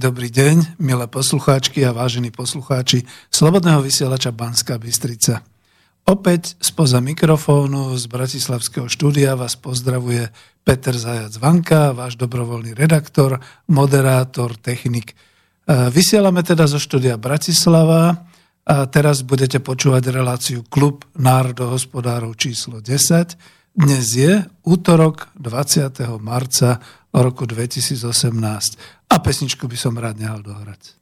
dobrý deň, milé poslucháčky a vážení poslucháči Slobodného vysielača Banská Bystrica. Opäť spoza mikrofónu z Bratislavského štúdia vás pozdravuje Peter Zajac Vanka, váš dobrovoľný redaktor, moderátor, technik. E, vysielame teda zo štúdia Bratislava a teraz budete počúvať reláciu Klub národohospodárov číslo 10. Dnes je útorok 20. marca roku 2018 a pesničku by som rád nehal dohrať.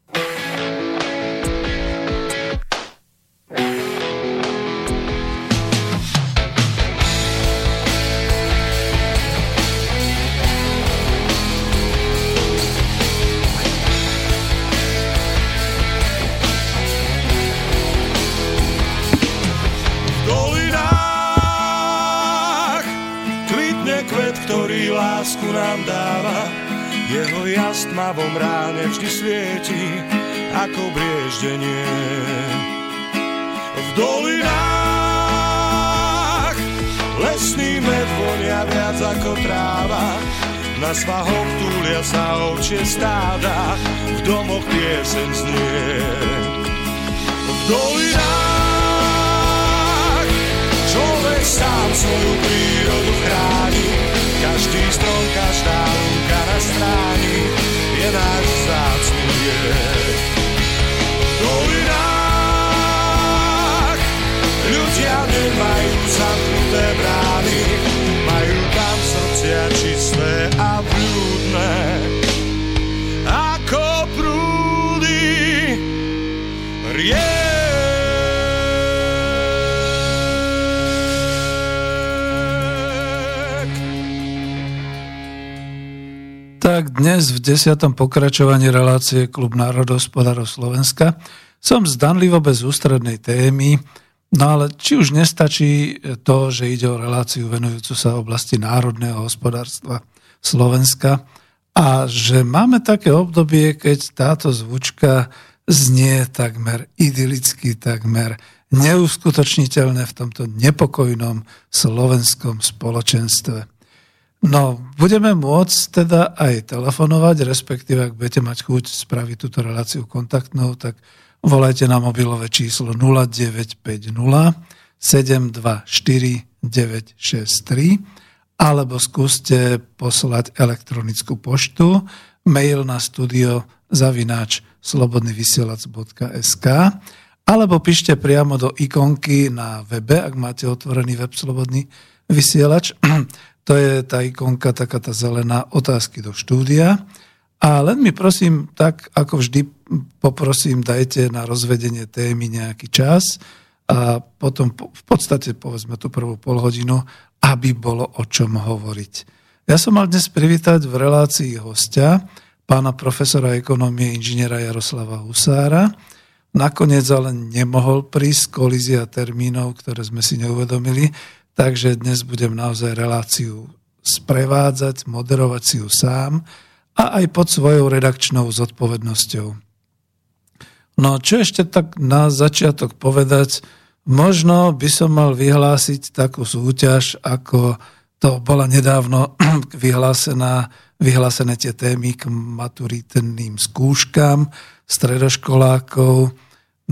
lásku nám dáva, jeho jas tmavom ráne vždy svieti, ako brieždenie. V dolinách lesný med vonia viac ako tráva, na svahoch túlia sa ovčie stáda, v domoch piesen znie. V dolinách človek sám svoju prírodu chráni, každý strom, každá lúka na stráni je náš zácný liek. V dolinách ľudia nemajú zamknuté brány, majú tam srdcia čisté a blúdne. Ako prúdy riek. Tak dnes v desiatom pokračovaní relácie Klub národohospodárov Slovenska som zdanlivo bez ústrednej témy, no ale či už nestačí to, že ide o reláciu venujúcu sa oblasti národného hospodárstva Slovenska a že máme také obdobie, keď táto zvučka znie takmer idylicky, takmer neuskutočniteľné v tomto nepokojnom slovenskom spoločenstve. No, budeme môcť teda aj telefonovať, respektíve ak budete mať chuť spraviť túto reláciu kontaktnou, tak volajte na mobilové číslo 0950 724 963 alebo skúste poslať elektronickú poštu, mail na studio zavináč slobodnyvysielac.sk alebo píšte priamo do ikonky na webe, ak máte otvorený web Slobodný vysielač to je tá ikonka, taká tá zelená, otázky do štúdia. A len mi prosím, tak ako vždy poprosím, dajte na rozvedenie témy nejaký čas a potom v podstate povedzme tú prvú polhodinu, aby bolo o čom hovoriť. Ja som mal dnes privítať v relácii hostia, pána profesora ekonomie inžiniera Jaroslava Husára. Nakoniec ale nemohol prísť kolízia termínov, ktoré sme si neuvedomili, Takže dnes budem naozaj reláciu sprevádzať, moderovať si ju sám a aj pod svojou redakčnou zodpovednosťou. No čo ešte tak na začiatok povedať, možno by som mal vyhlásiť takú súťaž, ako to bola nedávno vyhlásená vyhlásené tie témy k maturitným skúškam stredoškolákov.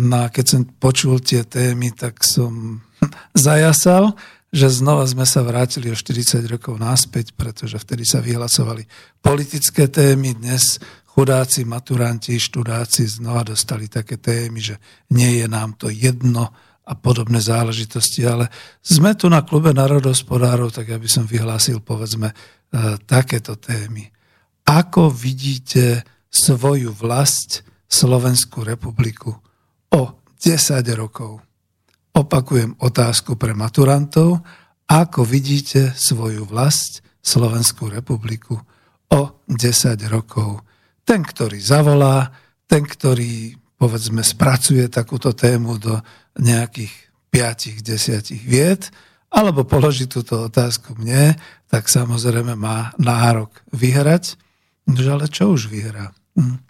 No a keď som počul tie témy, tak som zajasal, že znova sme sa vrátili o 40 rokov naspäť, pretože vtedy sa vyhlasovali politické témy. Dnes chudáci, maturanti, študáci znova dostali také témy, že nie je nám to jedno a podobné záležitosti, ale sme tu na klube národospodárov, tak ja by som vyhlásil, povedzme, e, takéto témy. Ako vidíte svoju vlast, Slovenskú republiku, o 10 rokov? Opakujem otázku pre maturantov. Ako vidíte svoju vlast, Slovenskú republiku, o 10 rokov? Ten, ktorý zavolá, ten, ktorý, povedzme, spracuje takúto tému do nejakých 5-10 vied, alebo položí túto otázku mne, tak samozrejme má nárok vyhrať. Ale čo už vyhrá? Hm.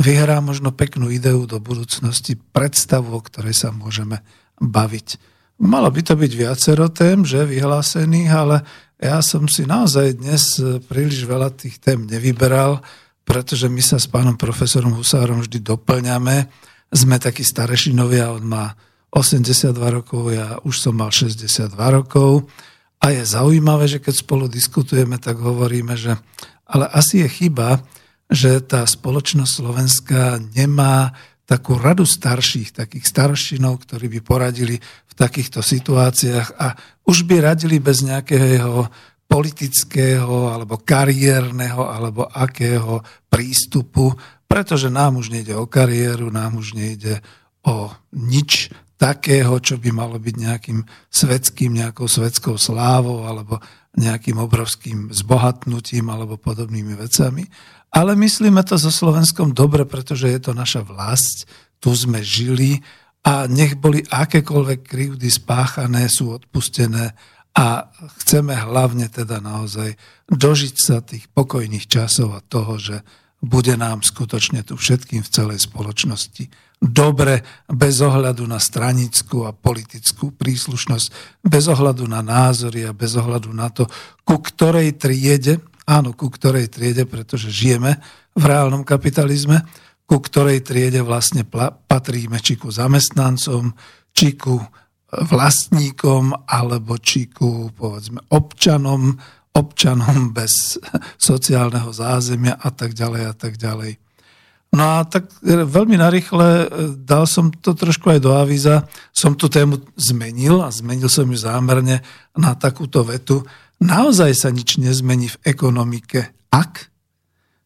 Vyhrá možno peknú ideu do budúcnosti, predstavu, o ktorej sa môžeme baviť. Malo by to byť viacero tém, že vyhlásených, ale ja som si naozaj dnes e, príliš veľa tých tém nevyberal, pretože my sa s pánom profesorom Husárom vždy doplňame. Sme takí starešinovia, on má 82 rokov, ja už som mal 62 rokov. A je zaujímavé, že keď spolu diskutujeme, tak hovoríme, že ale asi je chyba, že tá spoločnosť slovenská nemá takú radu starších, takých staršinov, ktorí by poradili v takýchto situáciách a už by radili bez nejakého politického alebo kariérneho alebo akého prístupu, pretože nám už nejde o kariéru, nám už nejde o nič takého, čo by malo byť nejakým svetským, nejakou svetskou slávou alebo nejakým obrovským zbohatnutím alebo podobnými vecami, ale myslíme to so Slovenskom dobre, pretože je to naša vlast, tu sme žili a nech boli akékoľvek krivdy spáchané, sú odpustené a chceme hlavne teda naozaj dožiť sa tých pokojných časov a toho, že bude nám skutočne tu všetkým v celej spoločnosti dobre, bez ohľadu na stranickú a politickú príslušnosť, bez ohľadu na názory a bez ohľadu na to, ku ktorej triede Áno, ku ktorej triede, pretože žijeme v reálnom kapitalizme, ku ktorej triede vlastne patríme, či ku zamestnancom, či ku vlastníkom, alebo či ku, povedzme, občanom, občanom bez sociálneho zázemia a tak ďalej a tak ďalej. No a tak veľmi narýchle e, dal som to trošku aj do avíza, som tú tému zmenil a zmenil som ju zámerne na takúto vetu, naozaj sa nič nezmení v ekonomike. Ak?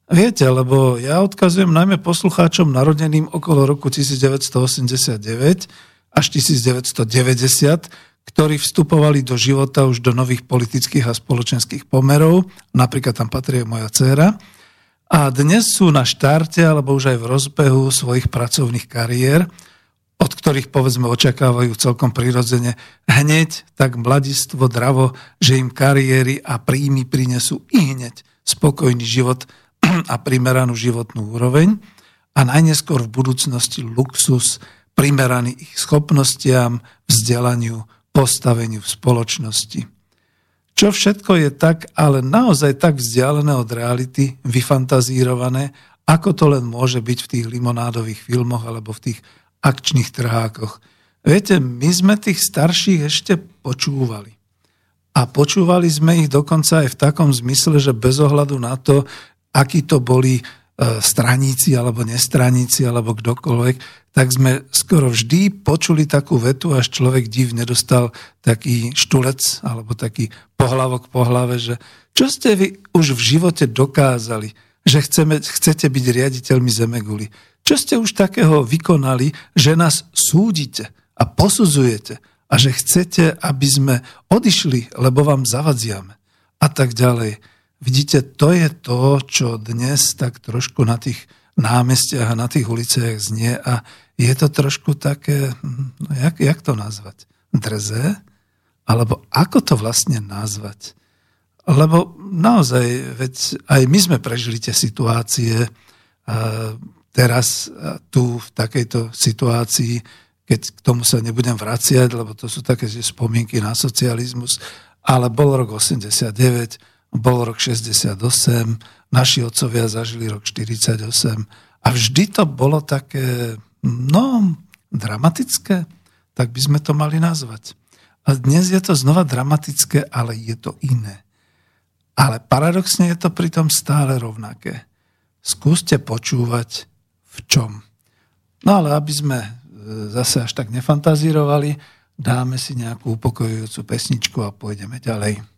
Viete, lebo ja odkazujem najmä poslucháčom narodeným okolo roku 1989 až 1990, ktorí vstupovali do života už do nových politických a spoločenských pomerov, napríklad tam patrí moja dcéra, a dnes sú na štarte alebo už aj v rozbehu svojich pracovných kariér od ktorých povedzme očakávajú celkom prirodzene hneď tak mladistvo, dravo, že im kariéry a príjmy prinesú i hneď spokojný život a primeranú životnú úroveň a najneskôr v budúcnosti luxus primeraný ich schopnostiam, vzdelaniu, postaveniu v spoločnosti. Čo všetko je tak, ale naozaj tak vzdialené od reality, vyfantazírované, ako to len môže byť v tých limonádových filmoch alebo v tých akčných trhákoch. Viete, my sme tých starších ešte počúvali. A počúvali sme ich dokonca aj v takom zmysle, že bez ohľadu na to, akí to boli straníci alebo nestraníci alebo kdokoľvek, tak sme skoro vždy počuli takú vetu, až človek div nedostal taký štulec alebo taký pohlavok po hlave, že čo ste vy už v živote dokázali, že chceme, chcete byť riaditeľmi Zemeguli. Čo ste už takého vykonali, že nás súdite a posudzujete a že chcete, aby sme odišli, lebo vám zavadziame a tak ďalej. Vidíte, to je to, čo dnes tak trošku na tých námestiach a na tých uliciach znie a je to trošku také, no jak, jak to nazvať? Drze? Alebo ako to vlastne nazvať? Lebo naozaj, veď aj my sme prežili tie situácie, teraz tu v takejto situácii, keď k tomu sa nebudem vraciať, lebo to sú také spomienky na socializmus, ale bol rok 89, bol rok 68, naši otcovia zažili rok 48 a vždy to bolo také, no, dramatické, tak by sme to mali nazvať. A dnes je to znova dramatické, ale je to iné. Ale paradoxne je to pritom stále rovnaké. Skúste počúvať v čom. No ale aby sme e, zase až tak nefantazírovali, dáme si nejakú upokojujúcu pesničku a pôjdeme ďalej.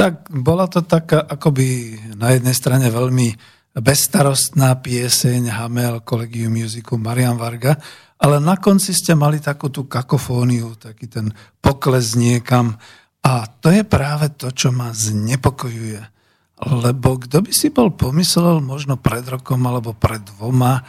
Tak bola to taká akoby na jednej strane veľmi bezstarostná pieseň Hamel, Collegium Musicu, Marian Varga, ale na konci ste mali takú tú kakofóniu, taký ten pokles niekam. A to je práve to, čo ma znepokojuje. Lebo kto by si bol pomyslel možno pred rokom alebo pred dvoma,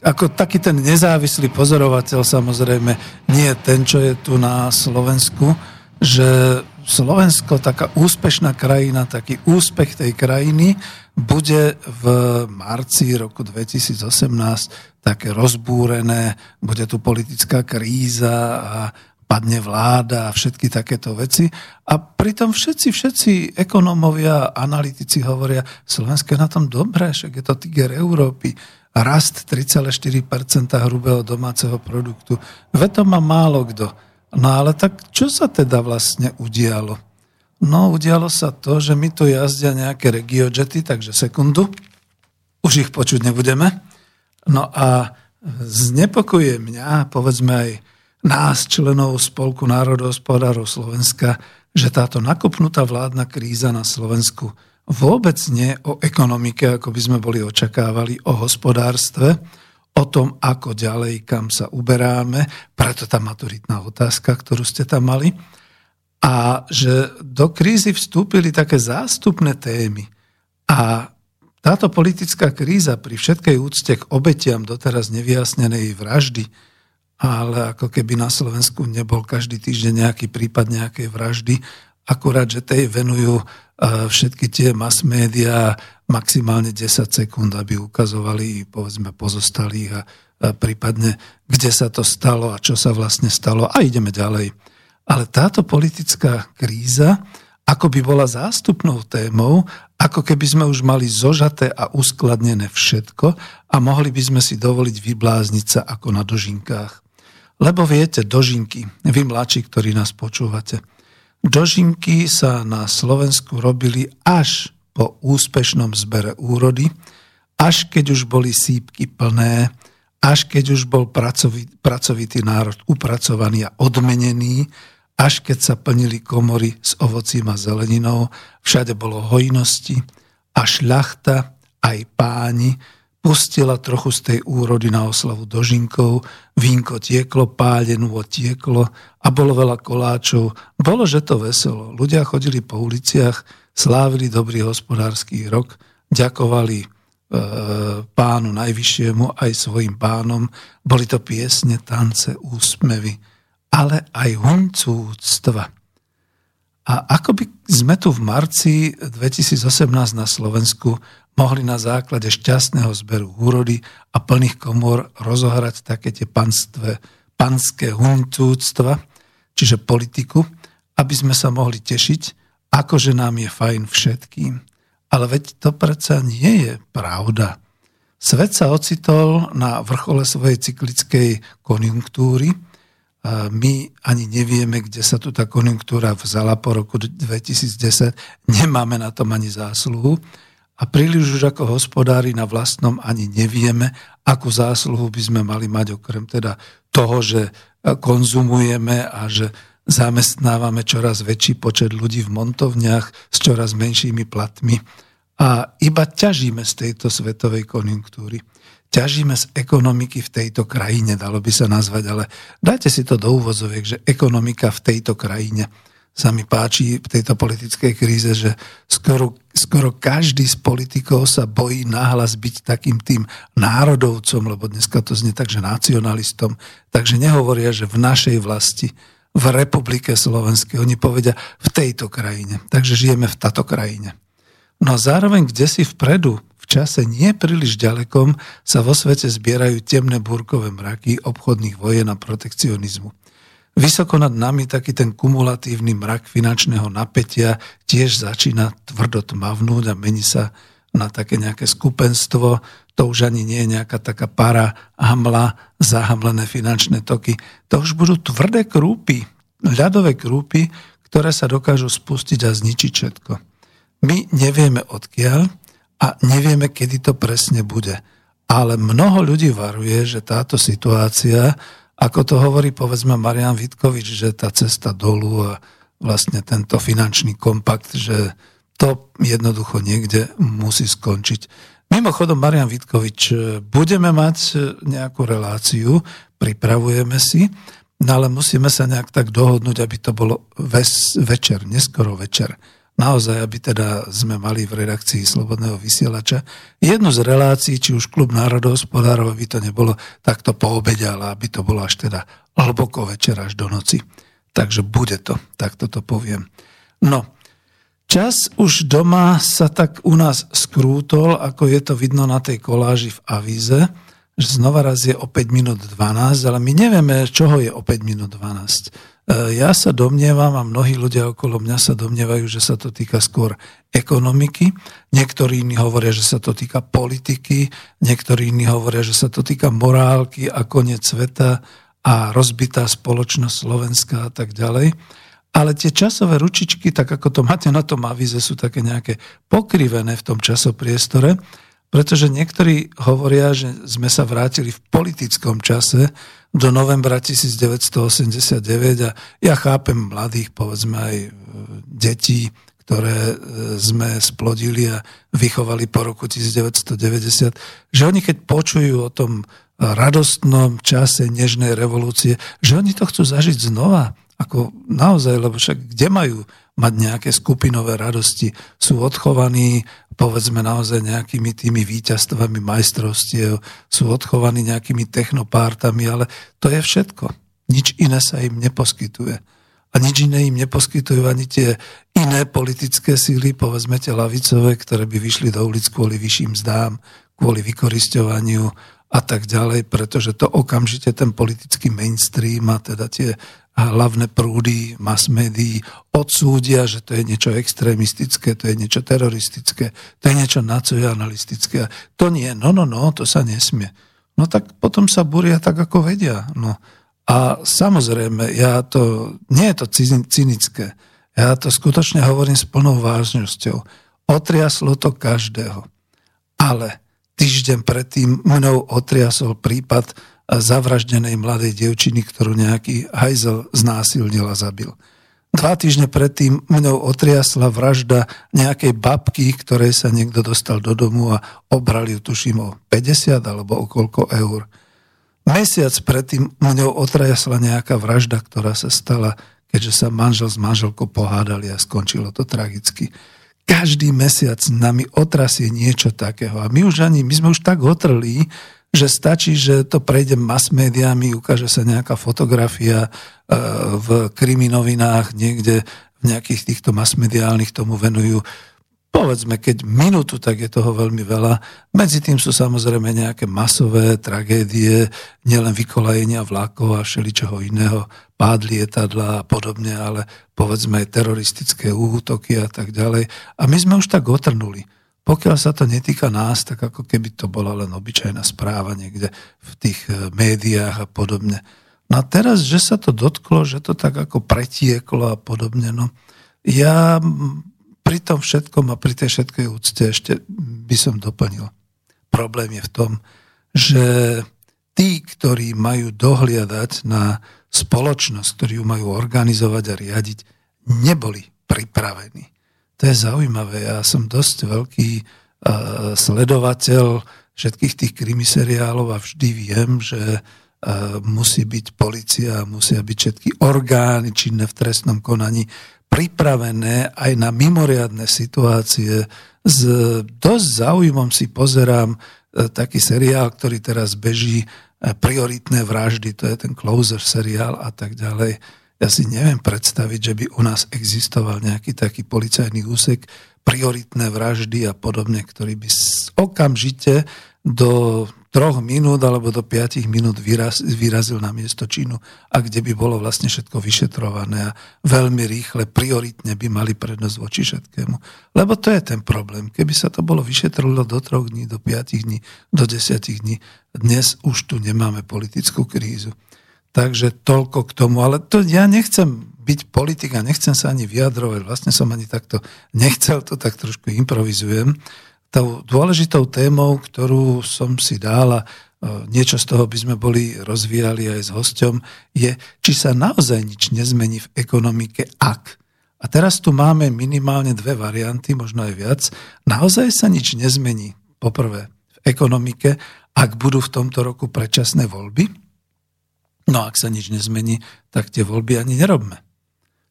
ako taký ten nezávislý pozorovateľ samozrejme, nie ten, čo je tu na Slovensku, že Slovensko, taká úspešná krajina, taký úspech tej krajiny bude v marci roku 2018 také rozbúrené, bude tu politická kríza a padne vláda a všetky takéto veci. A pritom všetci, všetci ekonomovia, analytici hovoria, Slovensko je na tom dobré, však je to tiger Európy, rast 3,4% hrubého domáceho produktu. Ve to má málo kto. No ale tak čo sa teda vlastne udialo? No udialo sa to, že my tu jazdia nejaké regiojety, takže sekundu, už ich počuť nebudeme. No a znepokuje mňa, povedzme aj nás, členov Spolku národohospodárov Slovenska, že táto nakopnutá vládna kríza na Slovensku vôbec nie o ekonomike, ako by sme boli očakávali, o hospodárstve, o tom, ako ďalej, kam sa uberáme, preto tá maturitná otázka, ktorú ste tam mali, A že do krízy vstúpili také zástupné témy. A táto politická kríza pri všetkej úcte k obetiam doteraz nevyjasnenej vraždy, ale ako keby na Slovensku nebol každý týždeň nejaký prípad nejakej vraždy, akurát, že tej venujú e, všetky tie mass médiá maximálne 10 sekúnd, aby ukazovali povedzme pozostalých a prípadne kde sa to stalo a čo sa vlastne stalo a ideme ďalej. Ale táto politická kríza ako by bola zástupnou témou, ako keby sme už mali zožaté a uskladnené všetko a mohli by sme si dovoliť vyblázniť sa ako na dožinkách. Lebo viete, dožinky, vy mladší, ktorí nás počúvate, dožinky sa na Slovensku robili až po úspešnom zbere úrody, až keď už boli sípky plné, až keď už bol pracovitý, národ upracovaný a odmenený, až keď sa plnili komory s ovocím a zeleninou, všade bolo hojnosti a šľachta, aj páni, pustila trochu z tej úrody na oslavu dožinkov, vínko tieklo, pálenú tieklo a bolo veľa koláčov. Bolo, že to veselo. Ľudia chodili po uliciach, slávili dobrý hospodársky rok, ďakovali e, pánu najvyššiemu aj svojim pánom. Boli to piesne, tance, úsmevy, ale aj huncúctva. A ako by sme tu v marci 2018 na Slovensku mohli na základe šťastného zberu úrody a plných komôr rozohrať také tie panstve, panské huncúctva, čiže politiku, aby sme sa mohli tešiť, akože nám je fajn všetkým. Ale veď to predsa nie je pravda. Svet sa ocitol na vrchole svojej cyklickej konjunktúry. My ani nevieme, kde sa tu tá konjunktúra vzala po roku 2010. Nemáme na tom ani zásluhu. A príliš už ako hospodári na vlastnom ani nevieme, akú zásluhu by sme mali mať, okrem teda toho, že konzumujeme a že zamestnávame čoraz väčší počet ľudí v montovniach s čoraz menšími platmi. A iba ťažíme z tejto svetovej konjunktúry. Ťažíme z ekonomiky v tejto krajine, dalo by sa nazvať, ale dajte si to do úvozoviek, že ekonomika v tejto krajine. Sa mi páči v tejto politickej kríze, že skoro, skoro každý z politikov sa bojí náhlas byť takým tým národovcom, lebo dneska to znie tak, že nacionalistom, takže nehovoria, že v našej vlasti v republike Slovenskej. Oni povedia v tejto krajine. Takže žijeme v táto krajine. No a zároveň, kde si vpredu, v čase nie príliš ďalekom, sa vo svete zbierajú temné búrkové mraky obchodných vojen a protekcionizmu. Vysoko nad nami taký ten kumulatívny mrak finančného napätia tiež začína tvrdo tmavnúť a mení sa na také nejaké skupenstvo, to už ani nie je nejaká taká para hamla, zahamlené finančné toky. To už budú tvrdé krúpy, ľadové krúpy, ktoré sa dokážu spustiť a zničiť všetko. My nevieme odkiaľ a nevieme, kedy to presne bude. Ale mnoho ľudí varuje, že táto situácia, ako to hovorí povedzme Marian Vitkovič, že tá cesta dolu a vlastne tento finančný kompakt, že to jednoducho niekde musí skončiť. Mimochodom, Marian Vitkovič, e, budeme mať e, nejakú reláciu, pripravujeme si, no ale musíme sa nejak tak dohodnúť, aby to bolo ves, večer, neskoro večer. Naozaj, aby teda sme mali v redakcii Slobodného vysielača jednu z relácií, či už Klub národohospodárov, aby to nebolo takto po obede, ale aby to bolo až teda hlboko večer až do noci. Takže bude to, takto to poviem. No, Čas už doma sa tak u nás skrútol, ako je to vidno na tej koláži v avíze, že znova raz je o 5 minút 12, ale my nevieme, čoho je o 5 minút 12. E, ja sa domnievam a mnohí ľudia okolo mňa sa domnievajú, že sa to týka skôr ekonomiky, niektorí iní hovoria, že sa to týka politiky, niektorí iní hovoria, že sa to týka morálky a koniec sveta a rozbitá spoločnosť Slovenska a tak ďalej. Ale tie časové ručičky, tak ako to máte na tom avize, sú také nejaké pokrivené v tom časopriestore, pretože niektorí hovoria, že sme sa vrátili v politickom čase do novembra 1989 a ja chápem mladých, povedzme aj e, detí, ktoré e, sme splodili a vychovali po roku 1990, že oni keď počujú o tom radostnom čase nežnej revolúcie, že oni to chcú zažiť znova Ako naozaj, lebo však kde majú mať nejaké skupinové radosti, sú odchovaní povedzme naozaj nejakými tými víťazstvami majstrovstiev, sú odchovaní nejakými technopártami, ale to je všetko. Nič iné sa im neposkytuje. A nič iné im neposkytujú ani tie iné politické síly, povedzme tie lavicové, ktoré by vyšli do ulic kvôli vyšším zdám, kvôli vykoristovaniu a tak ďalej, pretože to okamžite ten politický mainstream a teda tie hlavné prúdy mass médií odsúdia, že to je niečo extrémistické, to je niečo teroristické, to je niečo nacionalistické. To nie, no, no, no, to sa nesmie. No tak potom sa buria tak, ako vedia. No. A samozrejme, ja to, nie je to cynické, ja to skutočne hovorím s plnou vážnosťou. Otriaslo to každého. Ale týždeň predtým mnou otriasol prípad zavraždenej mladej devčiny, ktorú nejaký hajzel znásilnil a zabil. Dva týždne predtým mnou otriasla vražda nejakej babky, ktorej sa niekto dostal do domu a obral ju tuším o 50 alebo o koľko eur. Mesiac predtým mňou otriasla nejaká vražda, ktorá sa stala, keďže sa manžel s manželkou pohádali a skončilo to tragicky každý mesiac nami otrasie niečo takého. A my už ani, my sme už tak otrli, že stačí, že to prejde mass médiami, ukáže sa nejaká fotografia e, v kriminovinách, niekde v nejakých týchto masmediálnych tomu venujú povedzme, keď minútu, tak je toho veľmi veľa. Medzi tým sú samozrejme nejaké masové tragédie, nielen vykolajenia vlakov a všeličoho iného, pád lietadla a podobne, ale povedzme aj teroristické útoky a tak ďalej. A my sme už tak otrnuli. Pokiaľ sa to netýka nás, tak ako keby to bola len obyčajná správa niekde v tých e, médiách a podobne. No a teraz, že sa to dotklo, že to tak ako pretieklo a podobne, no ja pri tom všetkom a pri tej všetkej úcte ešte by som doplnil. Problém je v tom, že tí, ktorí majú dohliadať na spoločnosť, ktorí ju majú organizovať a riadiť, neboli pripravení. To je zaujímavé. Ja som dosť veľký uh, sledovateľ všetkých tých krimiseriálov a vždy viem, že uh, musí byť policia, musia byť všetky orgány činné v trestnom konaní pripravené aj na mimoriadne situácie. S dosť zaujímom si pozerám e, taký seriál, ktorý teraz beží, prioritné vraždy, to je ten Closer seriál a tak ďalej. Ja si neviem predstaviť, že by u nás existoval nejaký taký policajný úsek, prioritné vraždy a podobne, ktorý by okamžite do troch minút alebo do piatich minút vyraz, vyrazil na miesto činu a kde by bolo vlastne všetko vyšetrované a veľmi rýchle, prioritne by mali prednosť voči všetkému. Lebo to je ten problém. Keby sa to bolo vyšetrilo do troch dní, do piatich dní, do desiatich dní, dnes už tu nemáme politickú krízu. Takže toľko k tomu. Ale to ja nechcem byť politik a nechcem sa ani vyjadrovať. Vlastne som ani takto nechcel, to tak trošku improvizujem tou dôležitou témou, ktorú som si dal a e, niečo z toho by sme boli rozvíjali aj s hosťom, je, či sa naozaj nič nezmení v ekonomike, ak. A teraz tu máme minimálne dve varianty, možno aj viac. Naozaj sa nič nezmení, poprvé, v ekonomike, ak budú v tomto roku predčasné voľby. No ak sa nič nezmení, tak tie voľby ani nerobme.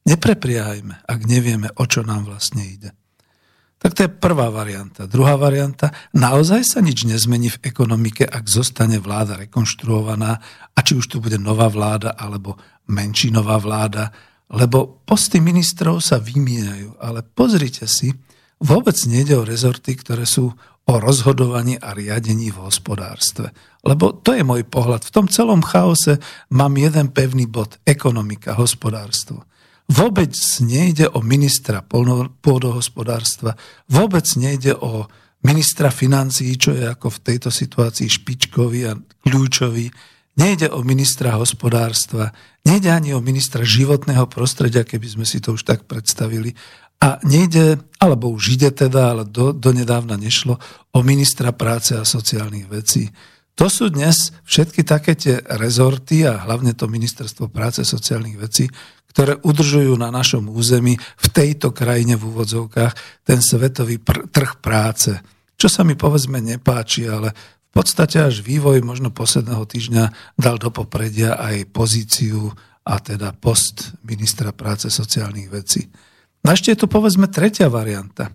Neprepriahajme, ak nevieme, o čo nám vlastne ide. Tak to je prvá varianta. Druhá varianta, naozaj sa nič nezmení v ekonomike, ak zostane vláda rekonštruovaná a či už tu bude nová vláda alebo menšinová vláda, lebo posty ministrov sa vymieňajú. Ale pozrite si, vôbec nejde o rezorty, ktoré sú o rozhodovaní a riadení v hospodárstve. Lebo to je môj pohľad. V tom celom chaose mám jeden pevný bod. Ekonomika, hospodárstvo. Vôbec nejde o ministra pôdohospodárstva, vôbec nejde o ministra financií, čo je ako v tejto situácii špičkový a kľúčový. Nejde o ministra hospodárstva, nejde ani o ministra životného prostredia, keby sme si to už tak predstavili. A nejde, alebo už ide teda, ale do, do nedávna nešlo, o ministra práce a sociálnych vecí. To sú dnes všetky také tie rezorty a hlavne to ministerstvo práce a sociálnych vecí, ktoré udržujú na našom území v tejto krajine v úvodzovkách ten svetový pr- trh práce. Čo sa mi povedzme nepáči, ale v podstate až vývoj možno posledného týždňa dal do popredia aj pozíciu a teda post ministra práce sociálnych vecí. No ešte je tu povedzme tretia varianta.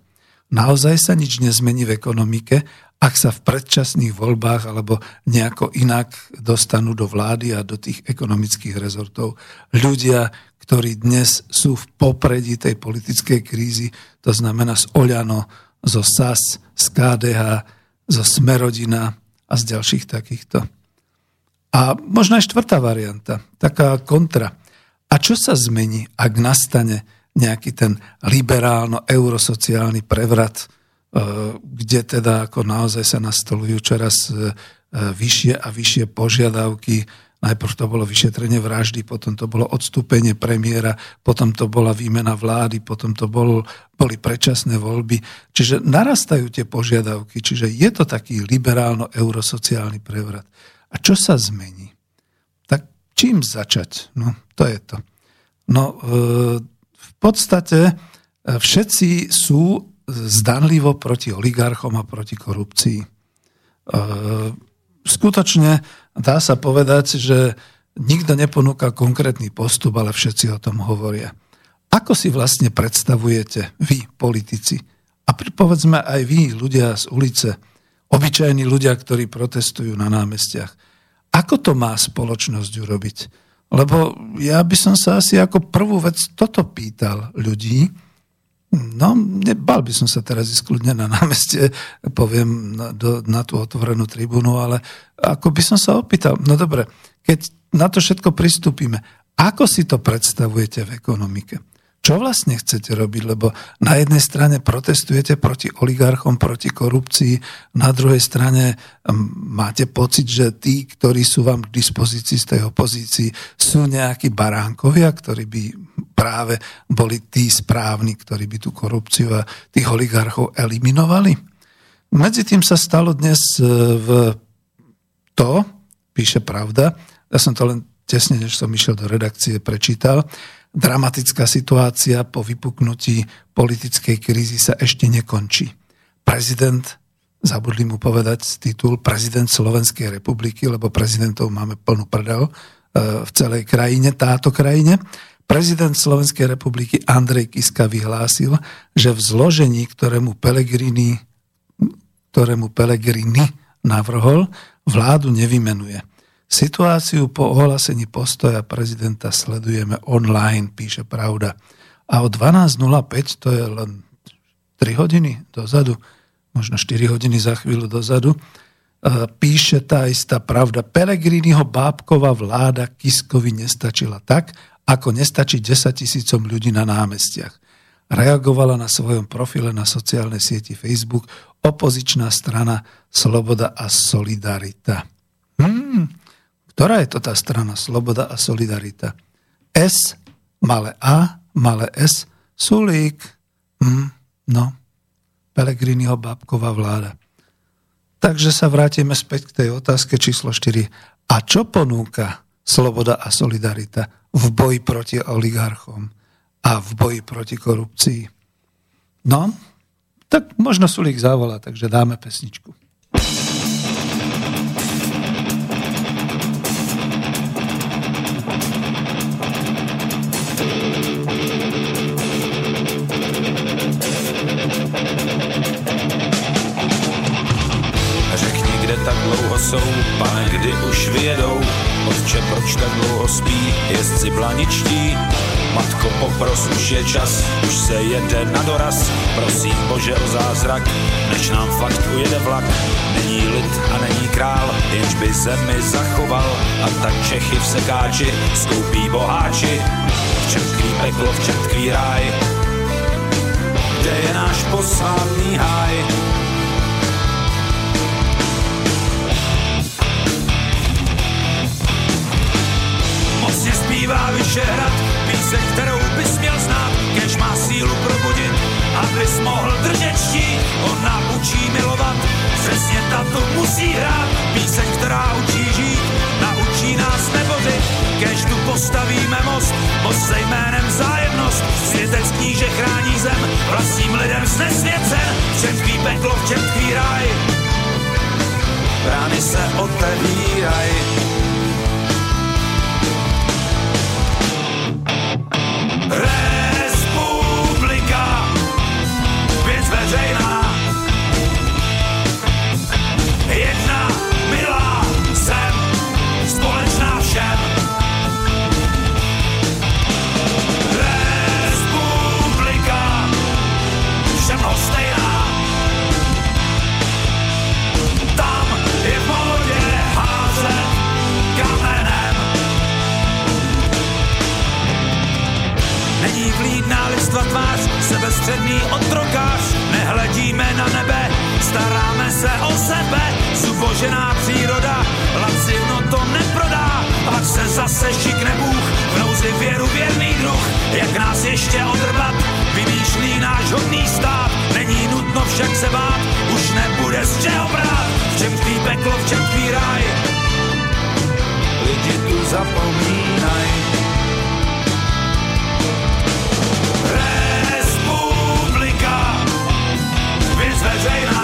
Naozaj sa nič nezmení v ekonomike, ak sa v predčasných voľbách alebo nejako inak dostanú do vlády a do tých ekonomických rezortov ľudia, ktorí dnes sú v popredí tej politickej krízy, to znamená z Oľano, zo SAS, z KDH, zo Smerodina a z ďalších takýchto. A možno aj štvrtá varianta, taká kontra. A čo sa zmení, ak nastane nejaký ten liberálno-eurosociálny prevrat, kde teda ako naozaj sa nastolujú čoraz e, vyššie a vyššie požiadavky. Najprv to bolo vyšetrenie vraždy, potom to bolo odstúpenie premiéra, potom to bola výmena vlády, potom to bol, boli predčasné voľby. Čiže narastajú tie požiadavky, čiže je to taký liberálno-eurosociálny prevrat. A čo sa zmení? Tak čím začať? No, to je to. No, e, v podstate všetci sú zdanlivo proti oligarchom a proti korupcii. E, skutočne dá sa povedať, že nikto neponúka konkrétny postup, ale všetci o tom hovoria. Ako si vlastne predstavujete vy, politici, a povedzme aj vy, ľudia z ulice, obyčajní ľudia, ktorí protestujú na námestiach. Ako to má spoločnosť urobiť? Lebo ja by som sa asi ako prvú vec toto pýtal ľudí. No, nebal by som sa teraz ísť na námestie, poviem na, do, na tú otvorenú tribúnu, ale ako by som sa opýtal, no dobre, keď na to všetko pristúpime, ako si to predstavujete v ekonomike? Čo vlastne chcete robiť, lebo na jednej strane protestujete proti oligarchom, proti korupcii, na druhej strane máte pocit, že tí, ktorí sú vám k dispozícii z tej opozícii, sú nejakí baránkovia, ktorí by práve boli tí správni, ktorí by tú korupciu a tých oligarchov eliminovali. Medzi tým sa stalo dnes e, v to, píše Pravda, ja som to len tesne, než som išiel do redakcie, prečítal, dramatická situácia po vypuknutí politickej krízy sa ešte nekončí. Prezident, zabudli mu povedať titul, prezident Slovenskej republiky, lebo prezidentov máme plnú prdel e, v celej krajine, táto krajine. Prezident Slovenskej republiky Andrej Kiska vyhlásil, že v zložení, ktorému Pelegrini, ktorému Pelegrini navrhol, vládu nevymenuje. Situáciu po ohlasení postoja prezidenta sledujeme online, píše Pravda. A o 12.05, to je len 3 hodiny dozadu, možno 4 hodiny za chvíľu dozadu, e, píše tá istá pravda. Pelegriniho bábková vláda Kiskovi nestačila tak, ako nestačí 10 tisícom ľudí na námestiach. Reagovala na svojom profile na sociálnej sieti Facebook opozičná strana Sloboda a Solidarita. Hmm, ktorá je to tá strana Sloboda a Solidarita? S, malé A, malé S, Sulík, hm, no, Pelegriniho bábková vláda. Takže sa vrátime späť k tej otázke číslo 4. A čo ponúka Sloboda a Solidarita v boji proti oligarchom a v boji proti korupcii? No, tak možno Sulík zavolá, takže dáme pesničku. Jsou, pane, kdy už vyjedou, otče, proč tak dlouho spí, jezdci blaničtí, Matko, popros, už je čas, už se jede na doraz, prosím Bože o zázrak, než nám fakt ujede vlak. Není lid a není král, jenž by zemi zachoval, a tak Čechy v sekáči skoupí boháči. V čem tkví peklo, v čem tkví ráj, kde je náš posvátný háj, zpívá Vyšehrad, píseň, kterou bys měl znát, kež má sílu probudit, abys mohl držet štít, on nám učí milovat, přesně tato musí hrát, píseň, která učí žít, naučí nás nebořit, kež tu postavíme most, most se jménem zájemnost, světec kníže chrání zem, vlastním lidem znesvěcen, v čem tkví peklo, v čem tkví ráj, brány se otevírají. Red. Tvář, sebestředný otrokář, nehledíme na nebe, staráme se o sebe, zubožená příroda, lacino to neprodá, ať se zase šikne Bůh, v nouzi věru věrný druh, jak nás ještě odrbat, vymýšlí náš hodný stát, není nutno však se bát, už nebude z čeho brát, v čem tvý peklo, v čem tvý ráj, lidi tu zapomínají. Který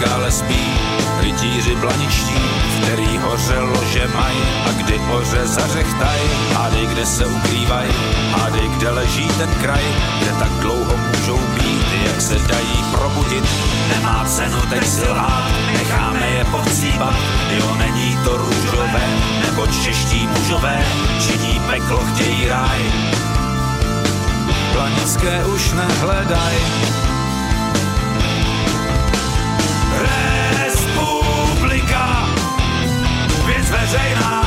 skále spí, rytíři blaničtí, který hoře lože maj. A kdy hoře zařechtaj, hádej, kde se ukrývaj, hádej, kde leží ten kraj, kde tak dlouho můžou být, jak se dají probudit, nemá cenu teď si lhát, necháme je povcípat, jo, není to růžové, nebo čeští mužové, činí peklo, chtějí ráj, planické už nehledaj, veřejná.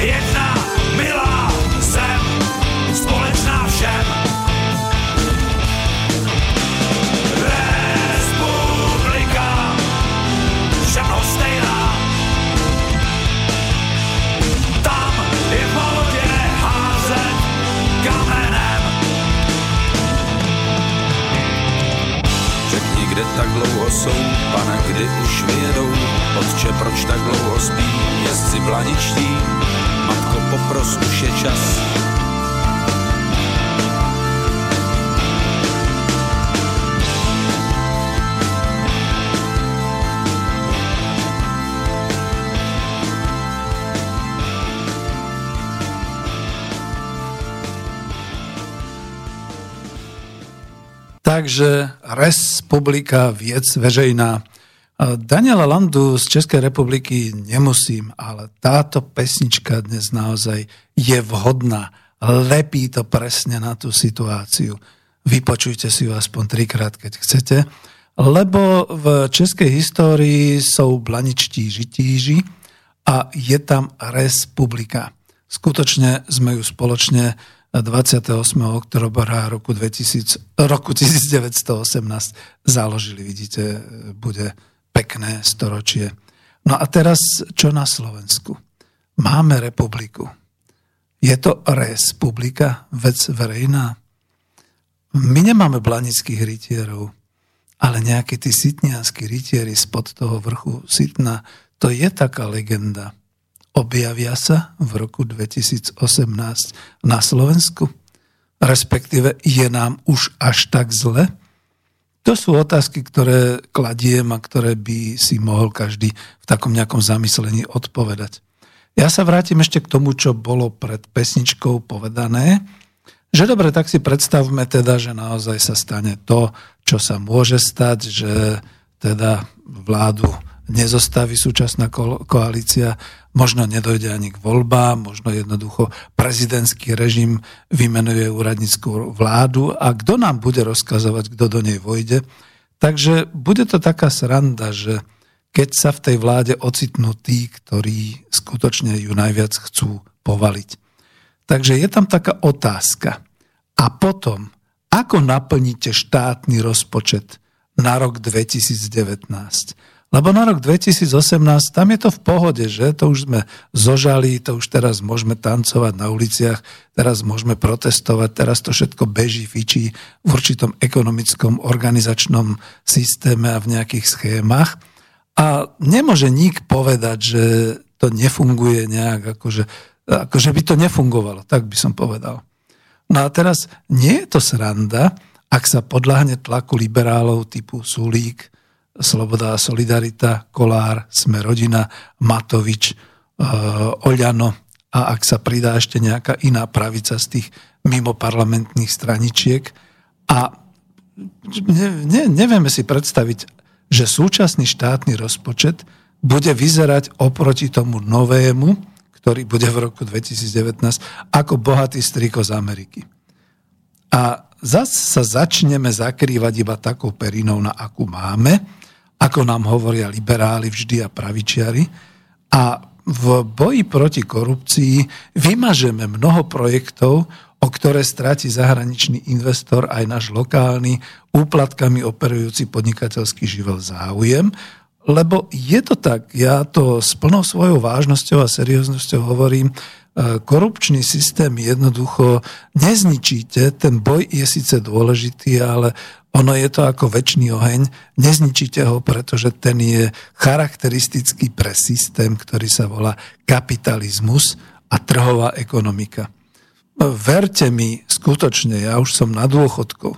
Jedna milá zem, společná všem. Republika, všechno stejná. Tam je v modě házet kamenem. Řekni, kde tak dlouho jsou, pane, kdy už vyjedou, otče, proč tak dlouho spí, jezdci blaničtí, matko, popros, už je čas. Takže Respublika viec veřejná. Daniela Landu z Českej republiky nemusím, ale táto pesnička dnes naozaj je vhodná. Lepí to presne na tú situáciu. Vypočujte si ju aspoň trikrát, keď chcete. Lebo v českej histórii sú blaničtí žitíži a je tam Respublika. Skutočne sme ju spoločne 28. oktobra roku, 2000, roku 1918 založili. Vidíte, bude pekné storočie. No a teraz čo na Slovensku? Máme republiku. Je to republika, vec verejná? My nemáme blanických rytierov, ale nejakí tí sitnianskí rytieri spod toho vrchu Sitna, to je taká legenda objavia sa v roku 2018 na Slovensku? Respektíve je nám už až tak zle? To sú otázky, ktoré kladiem a ktoré by si mohol každý v takom nejakom zamyslení odpovedať. Ja sa vrátim ešte k tomu, čo bolo pred pesničkou povedané, že dobre, tak si predstavme teda, že naozaj sa stane to, čo sa môže stať, že teda vládu nezostaví súčasná koalícia, možno nedojde ani k voľbám, možno jednoducho prezidentský režim vymenuje úradníckú vládu a kto nám bude rozkazovať, kto do nej vojde. Takže bude to taká sranda, že keď sa v tej vláde ocitnú tí, ktorí skutočne ju najviac chcú povaliť. Takže je tam taká otázka. A potom, ako naplníte štátny rozpočet na rok 2019? Lebo na rok 2018 tam je to v pohode, že? To už sme zožali, to už teraz môžeme tancovať na uliciach, teraz môžeme protestovať, teraz to všetko beží, fičí v určitom ekonomickom, organizačnom systéme a v nejakých schémach. A nemôže nik povedať, že to nefunguje nejak, akože, akože by to nefungovalo, tak by som povedal. No a teraz nie je to sranda, ak sa podľahne tlaku liberálov typu Sulík, Sloboda a Solidarita, Kolár, Sme rodina, Matovič, eh, Oľano. A ak sa pridá ešte nejaká iná pravica z tých mimo parlamentných straničiek. A ne, ne, nevieme si predstaviť, že súčasný štátny rozpočet bude vyzerať oproti tomu novému, ktorý bude v roku 2019, ako bohatý striko z Ameriky. A zase sa začneme zakrývať iba takou perinou, na akú máme, ako nám hovoria liberáli vždy a pravičiari. A v boji proti korupcii vymažeme mnoho projektov, o ktoré stráti zahraničný investor aj náš lokálny, úplatkami operujúci podnikateľský živel záujem, lebo je to tak, ja to s plnou svojou vážnosťou a serióznosťou hovorím, korupčný systém jednoducho nezničíte. Ten boj je síce dôležitý, ale ono je to ako väčší oheň. Nezničíte ho, pretože ten je charakteristický pre systém, ktorý sa volá kapitalizmus a trhová ekonomika. Verte mi, skutočne, ja už som na dôchodku,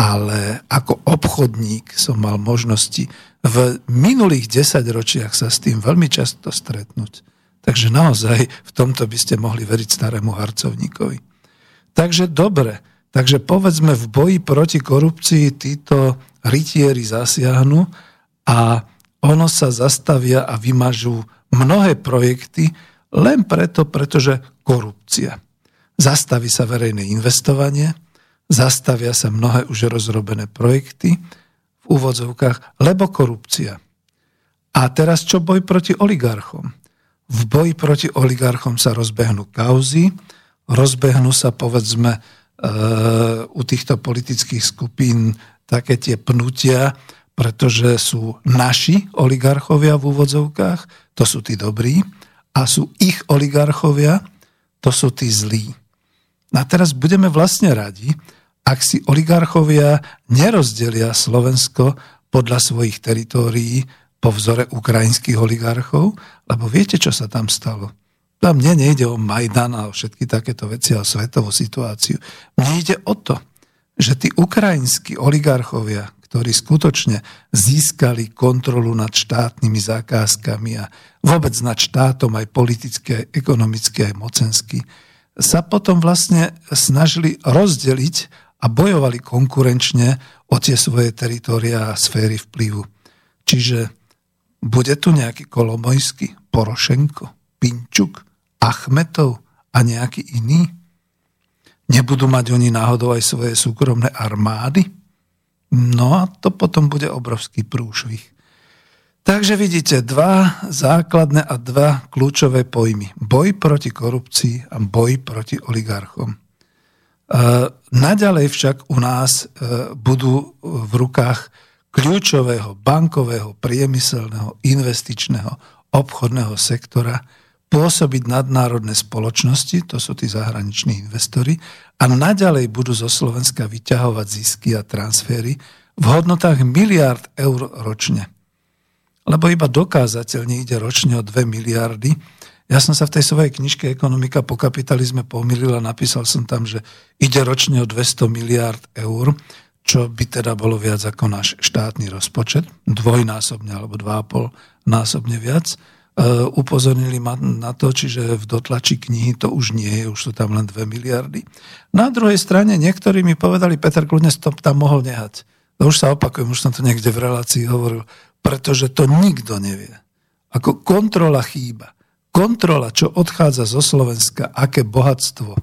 ale ako obchodník som mal možnosti v minulých desaťročiach sa s tým veľmi často stretnúť. Takže naozaj v tomto by ste mohli veriť starému harcovníkovi. Takže dobre, takže povedzme v boji proti korupcii títo rytieri zasiahnu a ono sa zastavia a vymažú mnohé projekty len preto, pretože korupcia. Zastaví sa verejné investovanie, zastavia sa mnohé už rozrobené projekty v úvodzovkách, lebo korupcia. A teraz čo boj proti oligarchom? V boji proti oligarchom sa rozbehnú kauzy, rozbehnú sa povedzme e, u týchto politických skupín také tie pnutia, pretože sú naši oligarchovia v úvodzovkách, to sú tí dobrí, a sú ich oligarchovia, to sú tí zlí. A teraz budeme vlastne radi, ak si oligarchovia nerozdelia Slovensko podľa svojich teritórií, po vzore ukrajinských oligarchov, lebo viete, čo sa tam stalo? Tam mne nejde o Majdan a o všetky takéto veci a o svetovú situáciu. Mne ide o to, že tí ukrajinskí oligarchovia, ktorí skutočne získali kontrolu nad štátnymi zákazkami a vôbec nad štátom aj politické, ekonomické, aj mocensky, sa potom vlastne snažili rozdeliť a bojovali konkurenčne o tie svoje teritoria a sféry vplyvu. Čiže bude tu nejaký Kolomojský, Porošenko, Pinčuk, Achmetov a nejaký iný? Nebudú mať oni náhodou aj svoje súkromné armády? No a to potom bude obrovský prúšvih. Takže vidíte dva základné a dva kľúčové pojmy. Boj proti korupcii a boj proti oligarchom. E, naďalej však u nás e, budú v rukách kľúčového bankového, priemyselného, investičného, obchodného sektora pôsobiť nadnárodné spoločnosti, to sú tí zahraniční investori, a naďalej budú zo Slovenska vyťahovať zisky a transfery v hodnotách miliard eur ročne. Lebo iba dokázateľne ide ročne o 2 miliardy. Ja som sa v tej svojej knižke Ekonomika po kapitalizme pomýlil a napísal som tam, že ide ročne o 200 miliard eur čo by teda bolo viac ako náš štátny rozpočet, dvojnásobne alebo dvápol násobne viac. E, upozornili ma na to, čiže v dotlači knihy to už nie je, už sú tam len 2 miliardy. Na druhej strane niektorí mi povedali, Peter kľudne to tam mohol nehať. To už sa opakujem, už som to niekde v relácii hovoril, pretože to nikto nevie. Ako kontrola chýba. Kontrola, čo odchádza zo Slovenska, aké bohatstvo,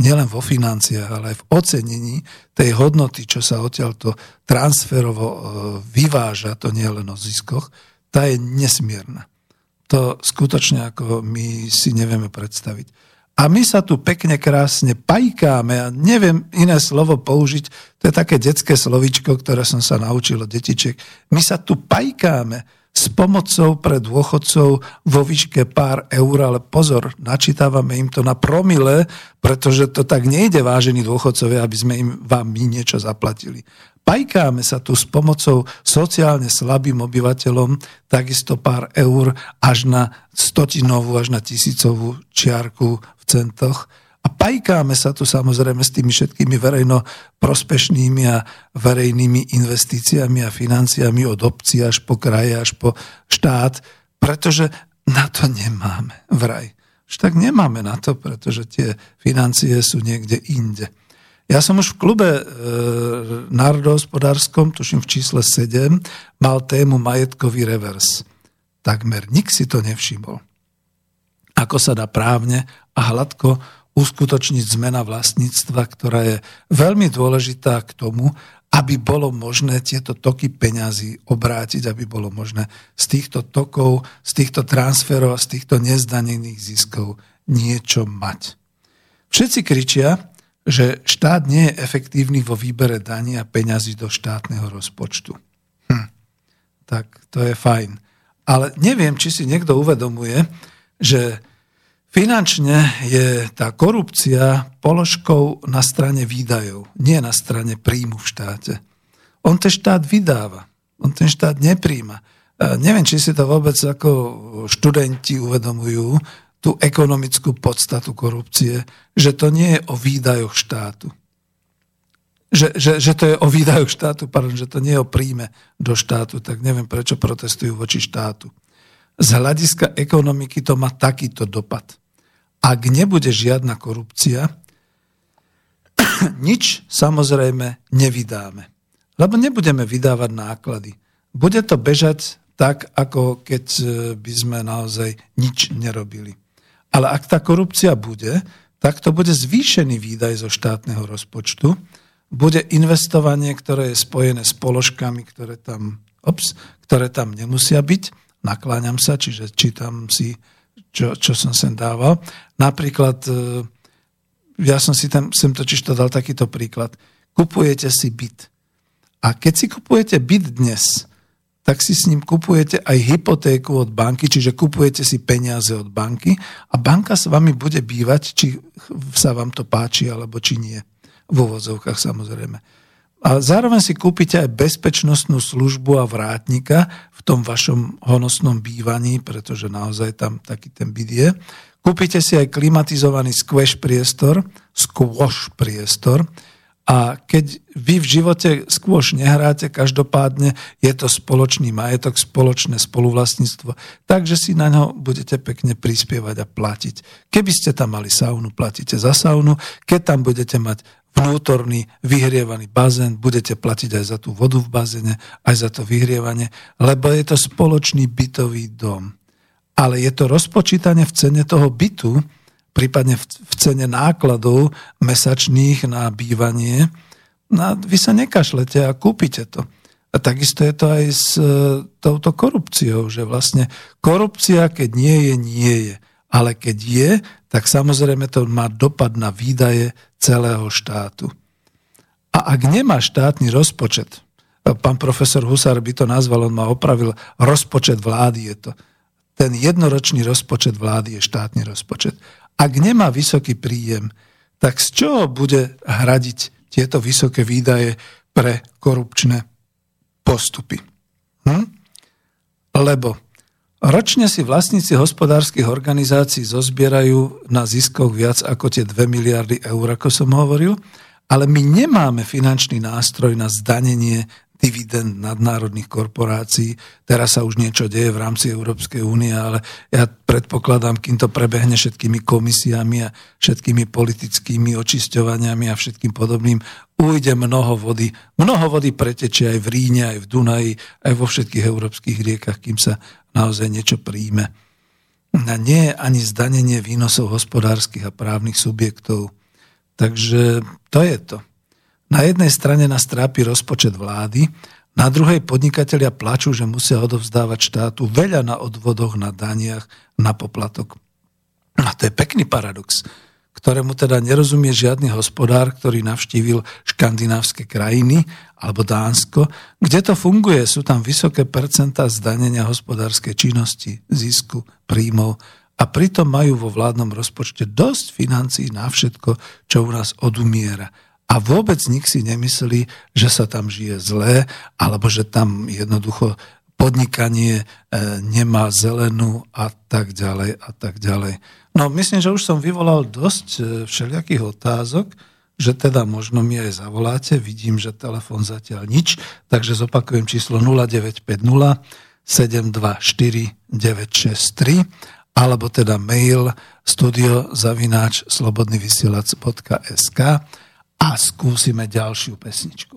nielen vo financiách, ale aj v ocenení tej hodnoty, čo sa odtiaľto transferovo e, vyváža, to nie len o ziskoch, tá je nesmierna. To skutočne ako my si nevieme predstaviť. A my sa tu pekne, krásne pajkáme a neviem iné slovo použiť, to je také detské slovíčko, ktoré som sa naučil od detičiek. My sa tu pajkáme, s pomocou pre dôchodcov vo výške pár eur, ale pozor, načítavame im to na promile, pretože to tak nejde, vážení dôchodcovia, aby sme im vám my niečo zaplatili. Pajkáme sa tu s pomocou sociálne slabým obyvateľom takisto pár eur až na stotinovú, až na tisícovú čiarku v centoch a pajkáme sa tu samozrejme s tými všetkými verejno prospešnými a verejnými investíciami a financiami od obcí až po kraje, až po štát, pretože na to nemáme vraj. tak nemáme na to, pretože tie financie sú niekde inde. Ja som už v klube e, národohospodárskom, tuším v čísle 7, mal tému majetkový revers. Takmer nik si to nevšimol. Ako sa dá právne a hladko uskutočniť zmena vlastníctva, ktorá je veľmi dôležitá k tomu, aby bolo možné tieto toky peňazí obrátiť, aby bolo možné z týchto tokov, z týchto transferov a z týchto nezdanených ziskov niečo mať. Všetci kričia, že štát nie je efektívny vo výbere daní a peňazí do štátneho rozpočtu. Hm. Tak to je fajn. Ale neviem, či si niekto uvedomuje, že finančne je tá korupcia položkou na strane výdajov, nie na strane príjmu v štáte. On ten štát vydáva, on ten štát nepríjma. Neviem, či si to vôbec ako študenti uvedomujú, tú ekonomickú podstatu korupcie, že to nie je o výdajoch štátu. Že, že, že to je o výdajoch štátu, pardon, že to nie je o príjme do štátu, tak neviem, prečo protestujú voči štátu. Z hľadiska ekonomiky to má takýto dopad. Ak nebude žiadna korupcia, nič samozrejme nevydáme. Lebo nebudeme vydávať náklady. Bude to bežať tak, ako keď by sme naozaj nič nerobili. Ale ak tá korupcia bude, tak to bude zvýšený výdaj zo štátneho rozpočtu, bude investovanie, ktoré je spojené s položkami, ktoré tam, ops, ktoré tam nemusia byť. Nakláňam sa, čiže čítam si, čo, čo som sem dával. Napríklad, e, ja som si tam, sem totiž to dal takýto príklad. Kupujete si byt. A keď si kupujete byt dnes, tak si s ním kupujete aj hypotéku od banky, čiže kupujete si peniaze od banky a banka s vami bude bývať, či sa vám to páči, alebo či nie. V úvodzovkách samozrejme. A zároveň si kúpite aj bezpečnostnú službu a vrátnika v tom vašom honosnom bývaní, pretože naozaj tam taký ten byt je. Kúpite si aj klimatizovaný squash priestor, squash priestor, a keď vy v živote skôr nehráte, každopádne je to spoločný majetok, spoločné spoluvlastníctvo, takže si na ňo budete pekne prispievať a platiť. Keby ste tam mali saunu, platíte za saunu. Keď tam budete mať vnútorný vyhrievaný bazén, budete platiť aj za tú vodu v bazéne, aj za to vyhrievanie, lebo je to spoločný bytový dom. Ale je to rozpočítanie v cene toho bytu, prípadne v, cene nákladov mesačných na bývanie, no vy sa nekašlete a kúpite to. A takisto je to aj s e, touto korupciou, že vlastne korupcia, keď nie je, nie je. Ale keď je, tak samozrejme to má dopad na výdaje celého štátu. A ak nemá štátny rozpočet, e, pán profesor Husár by to nazval, on ma opravil, rozpočet vlády je to. Ten jednoročný rozpočet vlády je štátny rozpočet. Ak nemá vysoký príjem, tak z čoho bude hradiť tieto vysoké výdaje pre korupčné postupy? Hm? Lebo ročne si vlastníci hospodárskych organizácií zozbierajú na ziskoch viac ako tie 2 miliardy eur, ako som hovoril, ale my nemáme finančný nástroj na zdanenie dividend nadnárodných korporácií. Teraz sa už niečo deje v rámci Európskej únie, ale ja predpokladám, kým to prebehne všetkými komisiami a všetkými politickými očisťovaniami a všetkým podobným, ujde mnoho vody. Mnoho vody pretečie aj v Ríne, aj v Dunaji, aj vo všetkých európskych riekach, kým sa naozaj niečo príjme. A nie je ani zdanenie výnosov hospodárskych a právnych subjektov. Takže to je to. Na jednej strane nás trápi rozpočet vlády, na druhej podnikatelia plačú, že musia odovzdávať štátu veľa na odvodoch, na daniach, na poplatok. A to je pekný paradox, ktorému teda nerozumie žiadny hospodár, ktorý navštívil škandinávske krajiny alebo Dánsko, kde to funguje. Sú tam vysoké percentá zdanenia hospodárskej činnosti, zisku, príjmov a pritom majú vo vládnom rozpočte dosť financií na všetko, čo u nás odumiera a vôbec nik si nemyslí, že sa tam žije zlé, alebo že tam jednoducho podnikanie e, nemá zelenú a tak ďalej a tak ďalej. No myslím, že už som vyvolal dosť e, všelijakých otázok, že teda možno mi aj zavoláte, vidím, že telefon zatiaľ nič, takže zopakujem číslo 0950 724 963 alebo teda mail studiozavináč slobodnyvysielac.sk a skúsime ďalšiu pesničku.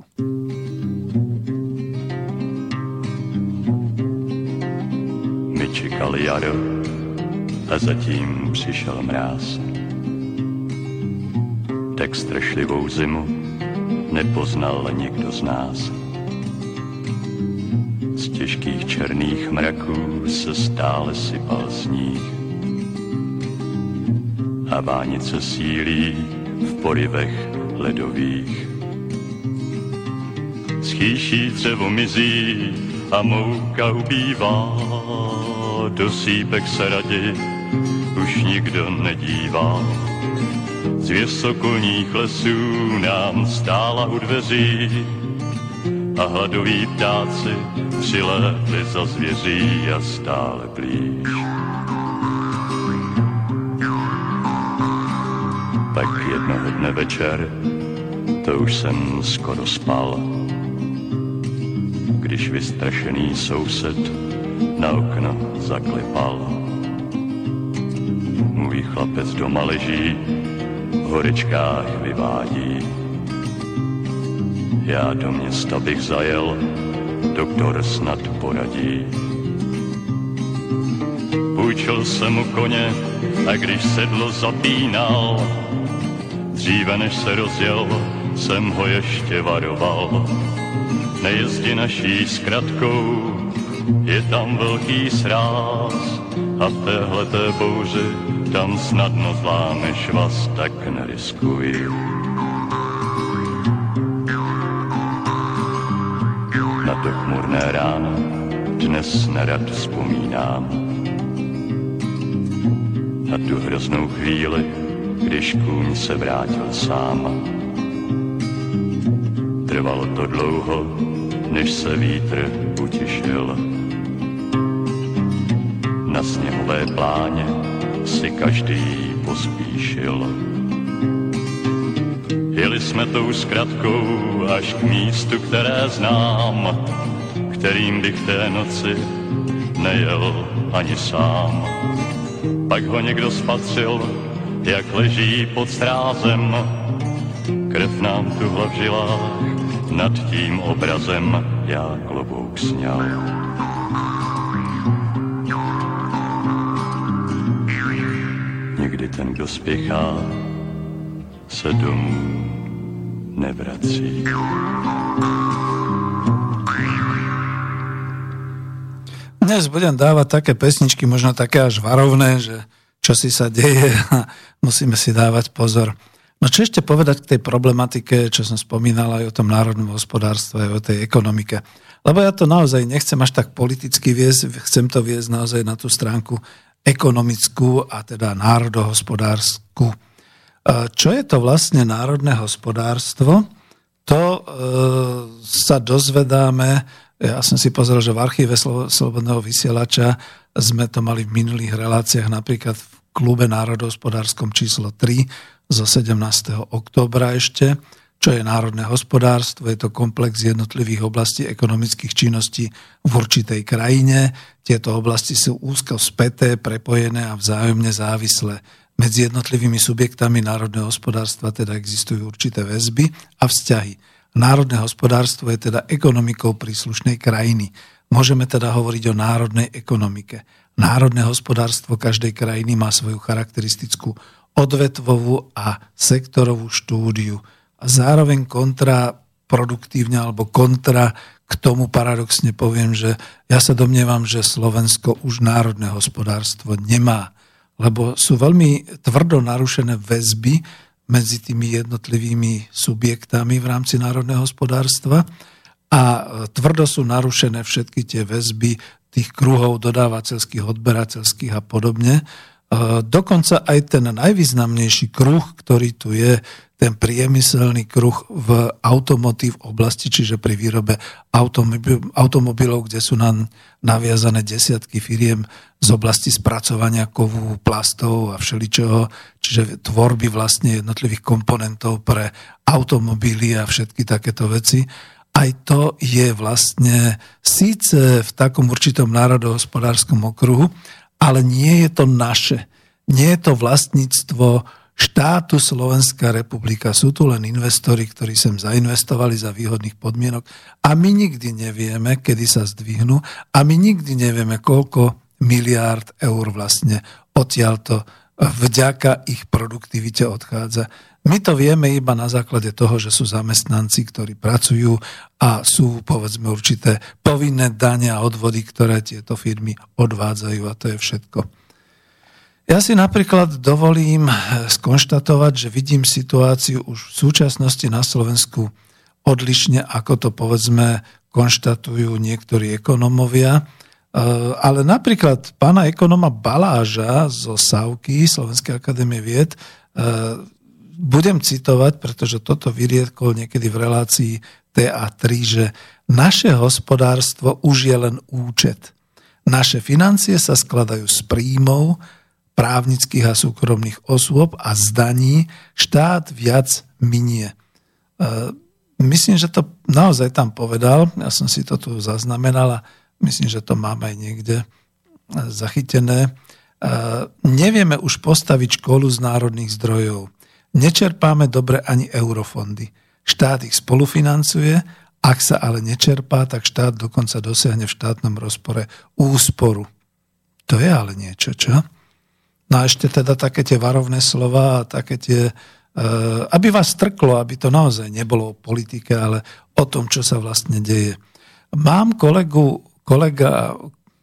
My čekali jaro a zatím přišel mráz. Tak strašlivou zimu nepoznal nikdo z nás. Z těžkých černých mraků se stále sypal sníh. A vánice sílí v porivech ledových. Schýší dřevo mizí a mouka ubývá, do sípek se radi už nikdo nedívá. Z věsokolních lesů nám stála u dveří a hladoví ptáci přilétli za zvěří a stále blíž. Pak jednoho dne večer, to už jsem skoro spal, když vystrašený soused na okno zaklepal. Můj chlapec doma leží, v horečkách vyvádí. Já do města bych zajel, doktor snad poradí. Půjčil jsem mu koně a když sedlo zapínal, dříve než se rozjel, jsem ho ještě varoval. Nejezdi naší zkratkou, je tam velký sráz a v téhleté bouři tam snadno zlámeš vás, tak neriskuj. Na to chmurné ráno dnes nerad vzpomínám. Na tu hroznou chvíli, když kůň se vrátil sám. Trvalo to dlouho, než se vítr utišil. Na sněhové pláně si každý pospíšil. Jeli jsme tou zkratkou až k místu, které znám, kterým bych té noci nejel ani sám. Pak ho někdo spatřil, jak leží pod strázem, krev nám tu v žilách, nad tím obrazem já klobouk sněl. Někdy ten, kdo spěchá, se domů nevrací. Dnes budem dávať také pesničky, možno také až varovné, že čo si sa deje a musíme si dávať pozor. No čo ešte povedať k tej problematike, čo som spomínal aj o tom národnom hospodárstve, aj o tej ekonomike. Lebo ja to naozaj nechcem až tak politicky viesť, chcem to viesť naozaj na tú stránku ekonomickú a teda národohospodárskú. Čo je to vlastne národné hospodárstvo? To e, sa dozvedáme, ja som si pozrel, že v archíve Slobodného vysielača sme to mali v minulých reláciách, napríklad v klube národohospodárskom číslo 3 zo 17. oktobra ešte, čo je národné hospodárstvo, je to komplex jednotlivých oblastí ekonomických činností v určitej krajine. Tieto oblasti sú úzko späté, prepojené a vzájomne závislé. Medzi jednotlivými subjektami národného hospodárstva teda existujú určité väzby a vzťahy. Národné hospodárstvo je teda ekonomikou príslušnej krajiny. Môžeme teda hovoriť o národnej ekonomike. Národné hospodárstvo každej krajiny má svoju charakteristickú odvetvovú a sektorovú štúdiu a zároveň kontraproduktívne alebo kontra k tomu paradoxne poviem, že ja sa domnievam, že Slovensko už národné hospodárstvo nemá, lebo sú veľmi tvrdo narušené väzby medzi tými jednotlivými subjektami v rámci národného hospodárstva a tvrdo sú narušené všetky tie väzby tých kruhov dodávateľských, odberateľských a podobne. Dokonca aj ten najvýznamnejší kruh, ktorý tu je, ten priemyselný kruh v automotív oblasti, čiže pri výrobe automobilov, kde sú nám naviazané desiatky firiem z oblasti spracovania kovu, plastov a všeličoho, čiže tvorby vlastne jednotlivých komponentov pre automobily a všetky takéto veci. Aj to je vlastne síce v takom určitom národohospodárskom okruhu, ale nie je to naše. Nie je to vlastníctvo štátu Slovenská republika. Sú tu len investori, ktorí sem zainvestovali za výhodných podmienok a my nikdy nevieme, kedy sa zdvihnú a my nikdy nevieme, koľko miliárd eur vlastne odtiaľto vďaka ich produktivite odchádza. My to vieme iba na základe toho, že sú zamestnanci, ktorí pracujú a sú, povedzme, určité povinné dane a odvody, ktoré tieto firmy odvádzajú a to je všetko. Ja si napríklad dovolím skonštatovať, že vidím situáciu už v súčasnosti na Slovensku odlišne, ako to povedzme konštatujú niektorí ekonomovia. E, ale napríklad pána ekonoma Baláža zo SAUKY, Slovenskej akadémie vied, e, budem citovať, pretože toto vyriedkol niekedy v relácii TA3, že naše hospodárstvo už je len účet. Naše financie sa skladajú z príjmov právnických a súkromných osôb a zdaní štát viac minie. E, myslím, že to naozaj tam povedal, ja som si to tu zaznamenal a myslím, že to máme aj niekde zachytené. E, nevieme už postaviť školu z národných zdrojov Nečerpáme dobre ani eurofondy. Štát ich spolufinancuje, ak sa ale nečerpá, tak štát dokonca dosiahne v štátnom rozpore úsporu. To je ale niečo, čo? No a ešte teda také tie varovné slova a také tie, eh, aby vás trklo, aby to naozaj nebolo o politike, ale o tom, čo sa vlastne deje. Mám kolegu, kolega,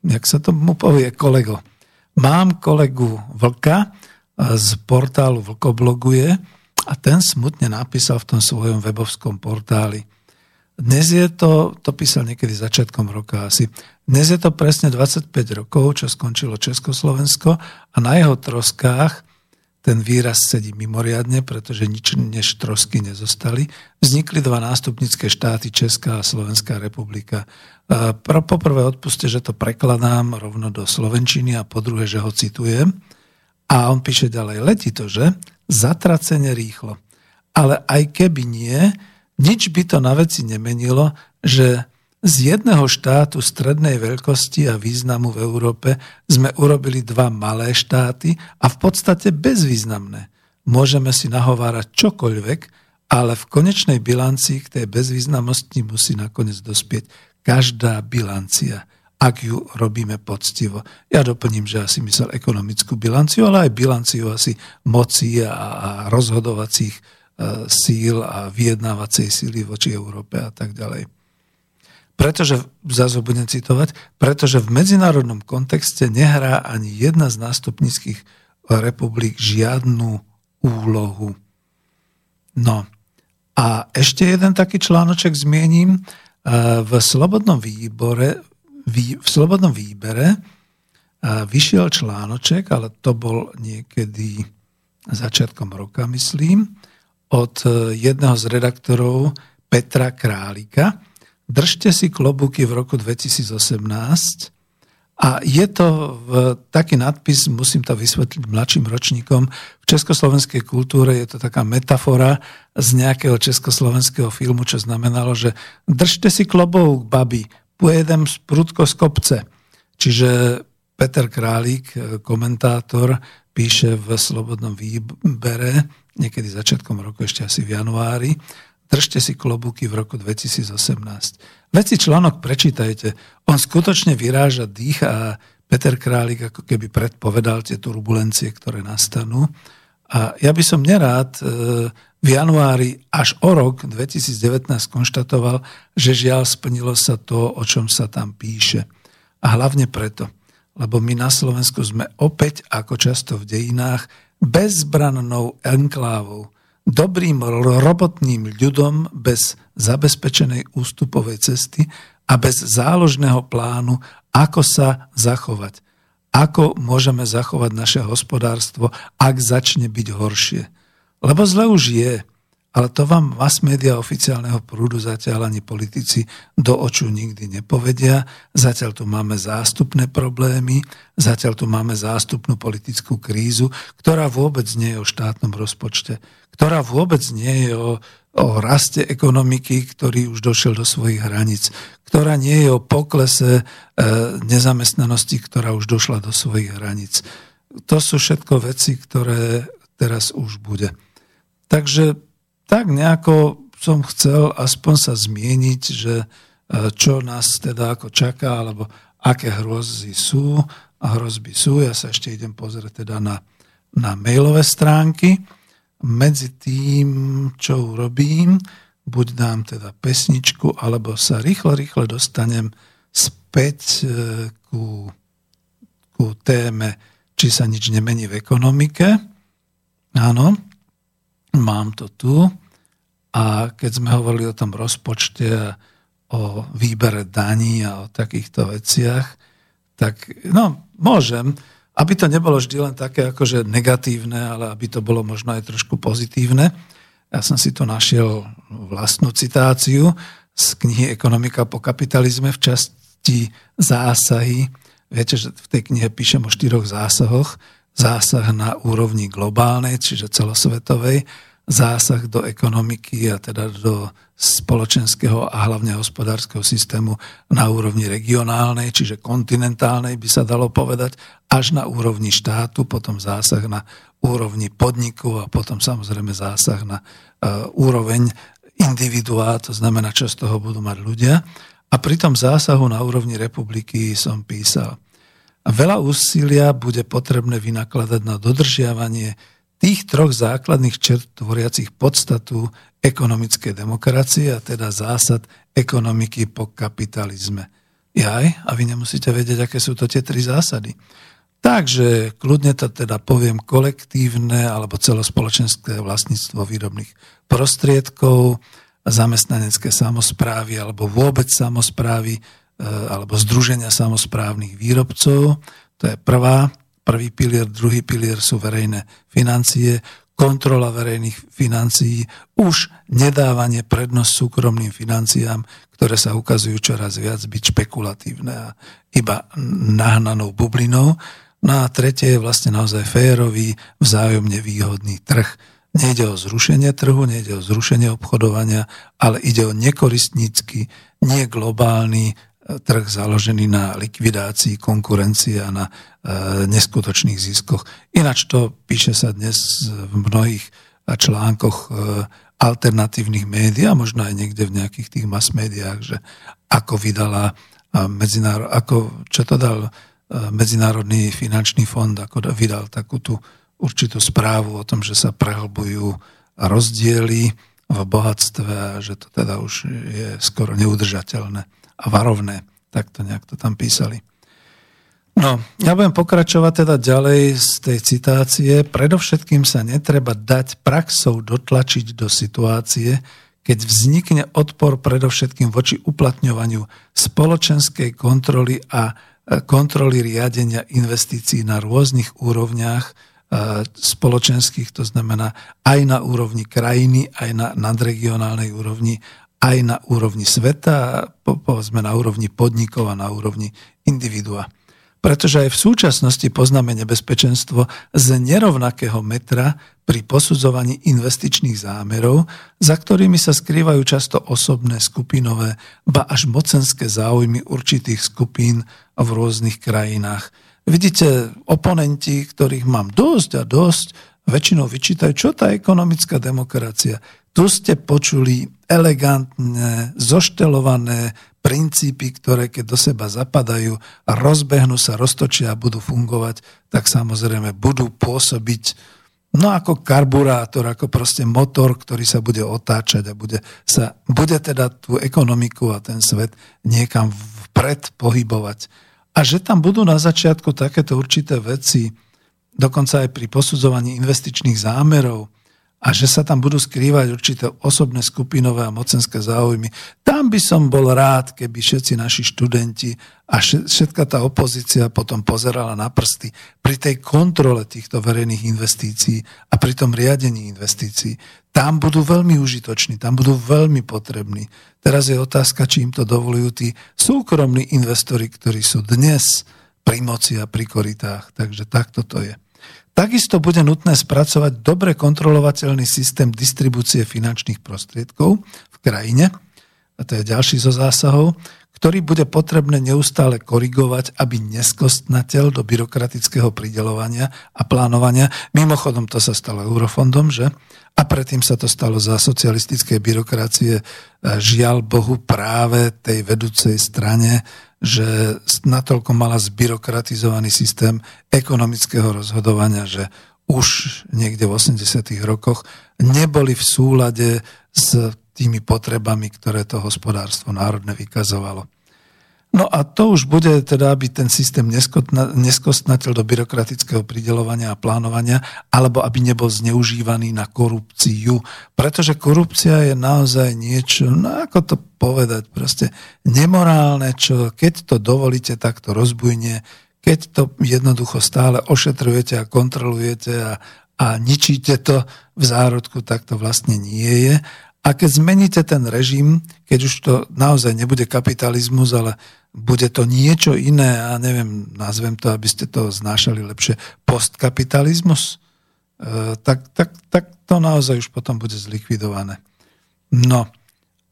jak sa tomu povie, kolego, mám kolegu Vlka, z portálu Vlkobloguje a ten smutne napísal v tom svojom webovskom portáli. Dnes je to, to písal niekedy začiatkom roka asi, dnes je to presne 25 rokov, čo skončilo Československo a na jeho troskách ten výraz sedí mimoriadne, pretože nič než trosky nezostali. Vznikli dva nástupnické štáty, Česká a Slovenská republika. Poprvé odpuste, že to prekladám rovno do Slovenčiny a po druhé, že ho citujem. A on píše ďalej, letí to, že? Zatracene rýchlo. Ale aj keby nie, nič by to na veci nemenilo, že z jedného štátu strednej veľkosti a významu v Európe sme urobili dva malé štáty a v podstate bezvýznamné. Môžeme si nahovárať čokoľvek, ale v konečnej bilancii k tej bezvýznamnosti musí nakoniec dospieť každá bilancia ak ju robíme poctivo. Ja doplním, že asi myslel ekonomickú bilanciu, ale aj bilanciu asi moci a rozhodovacích e, síl a vyjednávacej síly voči Európe a tak ďalej. Pretože, zase budem citovať, pretože v medzinárodnom kontexte nehrá ani jedna z nástupnických republik žiadnu úlohu. No a ešte jeden taký článoček zmiením. E, v Slobodnom výbore v Slobodnom výbere vyšiel článoček, ale to bol niekedy začiatkom roka, myslím, od e, jedného z redaktorov Petra Králika. Držte si klobúky v roku 2018 a je to v, taký nadpis, musím to vysvetliť mladším ročníkom, v československej kultúre je to taká metafora z nejakého československého filmu, čo znamenalo, že držte si klobúk, babi, pojedem prudko z kopce. Čiže Peter Králik, e, komentátor, píše v Slobodnom výbere, niekedy začiatkom roku, ešte asi v januári, držte si klobúky v roku 2018. Veci článok prečítajte. On skutočne vyráža dých a Peter Králik ako keby predpovedal tie turbulencie, ktoré nastanú. A ja by som nerád e, v januári až o rok 2019 konštatoval, že žiaľ splnilo sa to, o čom sa tam píše. A hlavne preto, lebo my na Slovensku sme opäť, ako často v dejinách, bezbrannou enklávou, dobrým robotným ľudom bez zabezpečenej ústupovej cesty a bez záložného plánu, ako sa zachovať. Ako môžeme zachovať naše hospodárstvo, ak začne byť horšie lebo zle už je, ale to vám mass media oficiálneho prúdu zatiaľ ani politici do oču nikdy nepovedia. Zatiaľ tu máme zástupné problémy, zatiaľ tu máme zástupnú politickú krízu, ktorá vôbec nie je o štátnom rozpočte, ktorá vôbec nie je o o raste ekonomiky, ktorý už došiel do svojich hraníc, ktorá nie je o poklese e, nezamestnanosti, ktorá už došla do svojich hraníc. To sú všetko veci, ktoré teraz už bude. Takže tak nejako som chcel aspoň sa zmieniť, že e, čo nás teda ako čaká, alebo aké hrozby sú a hrozby sú. Ja sa ešte idem pozrieť teda na, na mailové stránky medzi tým, čo urobím, buď dám teda pesničku, alebo sa rýchlo, rýchlo dostanem späť e, ku, ku téme, či sa nič nemení v ekonomike. Áno, mám to tu. A keď sme hovorili o tom rozpočte o výbere daní a o takýchto veciach, tak no, môžem, aby to nebolo vždy len také akože negatívne, ale aby to bolo možno aj trošku pozitívne. Ja som si tu našiel vlastnú citáciu z knihy Ekonomika po kapitalizme v časti zásahy. Viete, že v tej knihe píšem o štyroch zásahoch. Zásah na úrovni globálnej, čiže celosvetovej, zásah do ekonomiky a teda do spoločenského a hlavne hospodárskeho systému na úrovni regionálnej, čiže kontinentálnej by sa dalo povedať, až na úrovni štátu, potom zásah na úrovni podniku a potom samozrejme zásah na uh, úroveň individuá, to znamená, čo z toho budú mať ľudia. A pri tom zásahu na úrovni republiky som písal, veľa úsilia bude potrebné vynakladať na dodržiavanie tých troch základných čert tvoriacich podstatu ekonomickej demokracie a teda zásad ekonomiky po kapitalizme. Jaj, a vy nemusíte vedieť, aké sú to tie tri zásady. Takže kľudne to teda poviem kolektívne alebo celospoločenské vlastníctvo výrobných prostriedkov, zamestnanecké samozprávy alebo vôbec samozprávy e, alebo združenia samozprávnych výrobcov. To je prvá Prvý pilier, druhý pilier sú verejné financie, kontrola verejných financií, už nedávanie prednosť súkromným financiám, ktoré sa ukazujú čoraz viac byť špekulatívne a iba nahnanou bublinou. No a tretie je vlastne naozaj férový, vzájomne výhodný trh. Nejde o zrušenie trhu, nejde o zrušenie obchodovania, ale ide o nekoristnícky, nie globálny, trh založený na likvidácii konkurencie a na e, neskutočných ziskoch. Ináč to píše sa dnes v mnohých článkoch e, alternatívnych médií a možno aj niekde v nejakých tých mass médiách, že ako vydala medzinárod, ako, čo to dal e, Medzinárodný finančný fond, ako vydal takú tú určitú správu o tom, že sa prehlbujú rozdiely v bohatstve a že to teda už je skoro neudržateľné a varovné. Tak to nejak to tam písali. No, ja budem pokračovať teda ďalej z tej citácie. Predovšetkým sa netreba dať praxou dotlačiť do situácie, keď vznikne odpor predovšetkým voči uplatňovaniu spoločenskej kontroly a e, kontroly riadenia investícií na rôznych úrovniach e, spoločenských, to znamená aj na úrovni krajiny, aj na nadregionálnej úrovni aj na úrovni sveta, povedzme na úrovni podnikov a na úrovni individua. Pretože aj v súčasnosti poznáme nebezpečenstvo z nerovnakého metra pri posudzovaní investičných zámerov, za ktorými sa skrývajú často osobné, skupinové, ba až mocenské záujmy určitých skupín v rôznych krajinách. Vidíte, oponenti, ktorých mám dosť a dosť, väčšinou vyčítajú, čo tá ekonomická demokracia. Tu ste počuli elegantné, zoštelované princípy, ktoré keď do seba zapadajú a rozbehnú sa, roztočia a budú fungovať, tak samozrejme budú pôsobiť no ako karburátor, ako proste motor, ktorý sa bude otáčať a bude, sa, bude teda tú ekonomiku a ten svet niekam vpred pohybovať. A že tam budú na začiatku takéto určité veci, dokonca aj pri posudzovaní investičných zámerov, a že sa tam budú skrývať určité osobné skupinové a mocenské záujmy. Tam by som bol rád, keby všetci naši študenti a všetka tá opozícia potom pozerala na prsty pri tej kontrole týchto verejných investícií a pri tom riadení investícií. Tam budú veľmi užitoční, tam budú veľmi potrební. Teraz je otázka, či im to dovolujú tí súkromní investori, ktorí sú dnes pri moci a pri koritách. Takže takto to je. Takisto bude nutné spracovať dobre kontrolovateľný systém distribúcie finančných prostriedkov v krajine, a to je ďalší zo zásahov, ktorý bude potrebné neustále korigovať, aby neskostnateľ do byrokratického pridelovania a plánovania, mimochodom to sa stalo eurofondom, že? A predtým sa to stalo za socialistickej byrokracie, žiaľ Bohu práve tej vedúcej strane, že natoľko mala zbyrokratizovaný systém ekonomického rozhodovania, že už niekde v 80. rokoch neboli v súlade s tými potrebami, ktoré to hospodárstvo národné vykazovalo. No a to už bude teda, aby ten systém neskostnateľ do byrokratického pridelovania a plánovania, alebo aby nebol zneužívaný na korupciu. Pretože korupcia je naozaj niečo, no ako to povedať, proste nemorálne, čo keď to dovolíte, tak to rozbujne, keď to jednoducho stále ošetrujete a kontrolujete a, a ničíte to v zárodku, tak to vlastne nie je. A keď zmeníte ten režim, keď už to naozaj nebude kapitalizmus, ale bude to niečo iné, a neviem, nazvem to, aby ste to znášali lepšie, postkapitalizmus, e, tak, tak, tak to naozaj už potom bude zlikvidované. No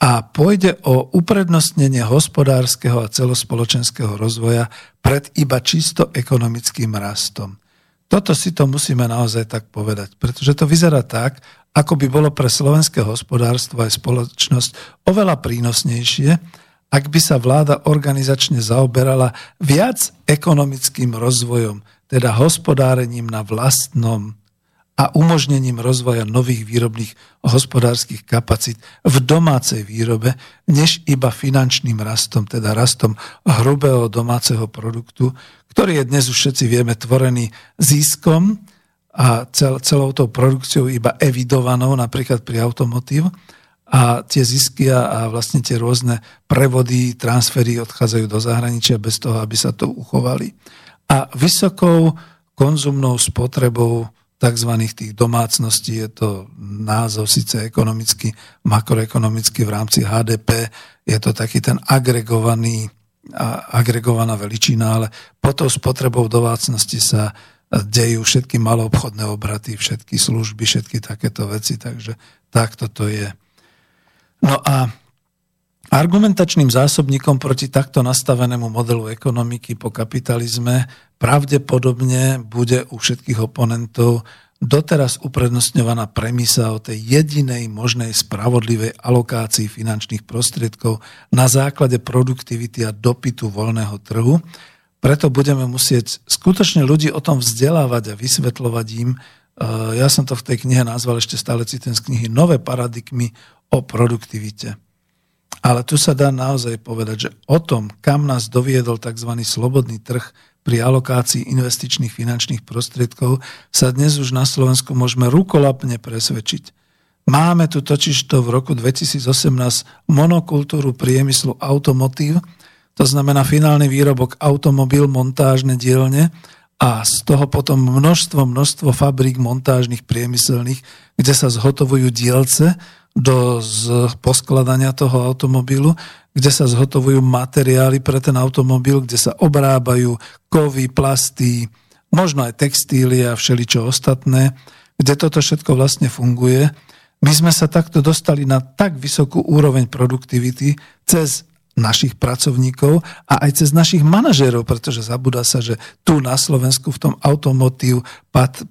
a pôjde o uprednostnenie hospodárskeho a celospoločenského rozvoja pred iba čisto ekonomickým rastom. Toto si to musíme naozaj tak povedať, pretože to vyzerá tak, ako by bolo pre slovenské hospodárstvo aj spoločnosť oveľa prínosnejšie, ak by sa vláda organizačne zaoberala viac ekonomickým rozvojom, teda hospodárením na vlastnom a umožnením rozvoja nových výrobných hospodárskych kapacít v domácej výrobe, než iba finančným rastom, teda rastom hrubého domáceho produktu, ktorý je dnes už všetci vieme tvorený ziskom a cel, celou tou produkciou iba evidovanou, napríklad pri automotív, a tie zisky a vlastne tie rôzne prevody, transfery odchádzajú do zahraničia bez toho, aby sa to uchovali. A vysokou konzumnou spotrebou tzv. tých domácností, je to názov síce ekonomicky, makroekonomicky v rámci HDP, je to taký ten agregovaný, agregovaná veličina, ale pod tou spotrebou domácnosti sa dejú všetky maloobchodné obraty, všetky služby, všetky takéto veci, takže takto to je. No a argumentačným zásobníkom proti takto nastavenému modelu ekonomiky po kapitalizme pravdepodobne bude u všetkých oponentov doteraz uprednostňovaná premisa o tej jedinej možnej spravodlivej alokácii finančných prostriedkov na základe produktivity a dopytu voľného trhu. Preto budeme musieť skutočne ľudí o tom vzdelávať a vysvetľovať im. Ja som to v tej knihe nazval ešte stále citujem z knihy Nové paradigmy o produktivite. Ale tu sa dá naozaj povedať, že o tom, kam nás doviedol tzv. slobodný trh pri alokácii investičných finančných prostriedkov, sa dnes už na Slovensku môžeme rukolapne presvedčiť. Máme tu totižto v roku 2018 monokultúru priemyslu automotív, to znamená finálny výrobok automobil, montážne dielne a z toho potom množstvo, množstvo fabrík montážnych priemyselných, kde sa zhotovujú dielce, do z poskladania toho automobilu, kde sa zhotovujú materiály pre ten automobil, kde sa obrábajú kovy, plasty, možno aj textíly a všeličo ostatné, kde toto všetko vlastne funguje. My sme sa takto dostali na tak vysokú úroveň produktivity cez našich pracovníkov a aj cez našich manažérov, pretože zabúda sa, že tu na Slovensku v tom automotív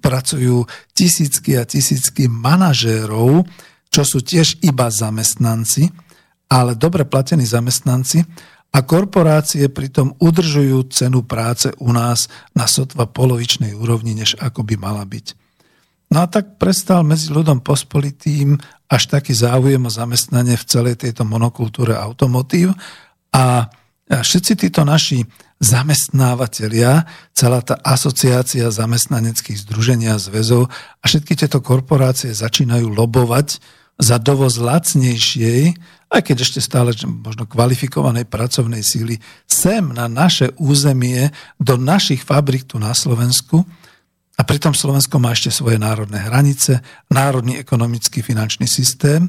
pracujú tisícky a tisícky manažérov, čo sú tiež iba zamestnanci, ale dobre platení zamestnanci a korporácie pritom udržujú cenu práce u nás na sotva polovičnej úrovni, než ako by mala byť. No a tak prestal medzi ľudom pospolitým až taký záujem o zamestnanie v celej tejto monokultúre automotív a všetci títo naši zamestnávateľia, celá tá asociácia zamestnaneckých združenia zväzov a všetky tieto korporácie začínajú lobovať za dovoz lacnejšej, aj keď ešte stále možno kvalifikovanej pracovnej síly, sem na naše územie, do našich fabrik tu na Slovensku. A pritom Slovensko má ešte svoje národné hranice, národný ekonomický finančný systém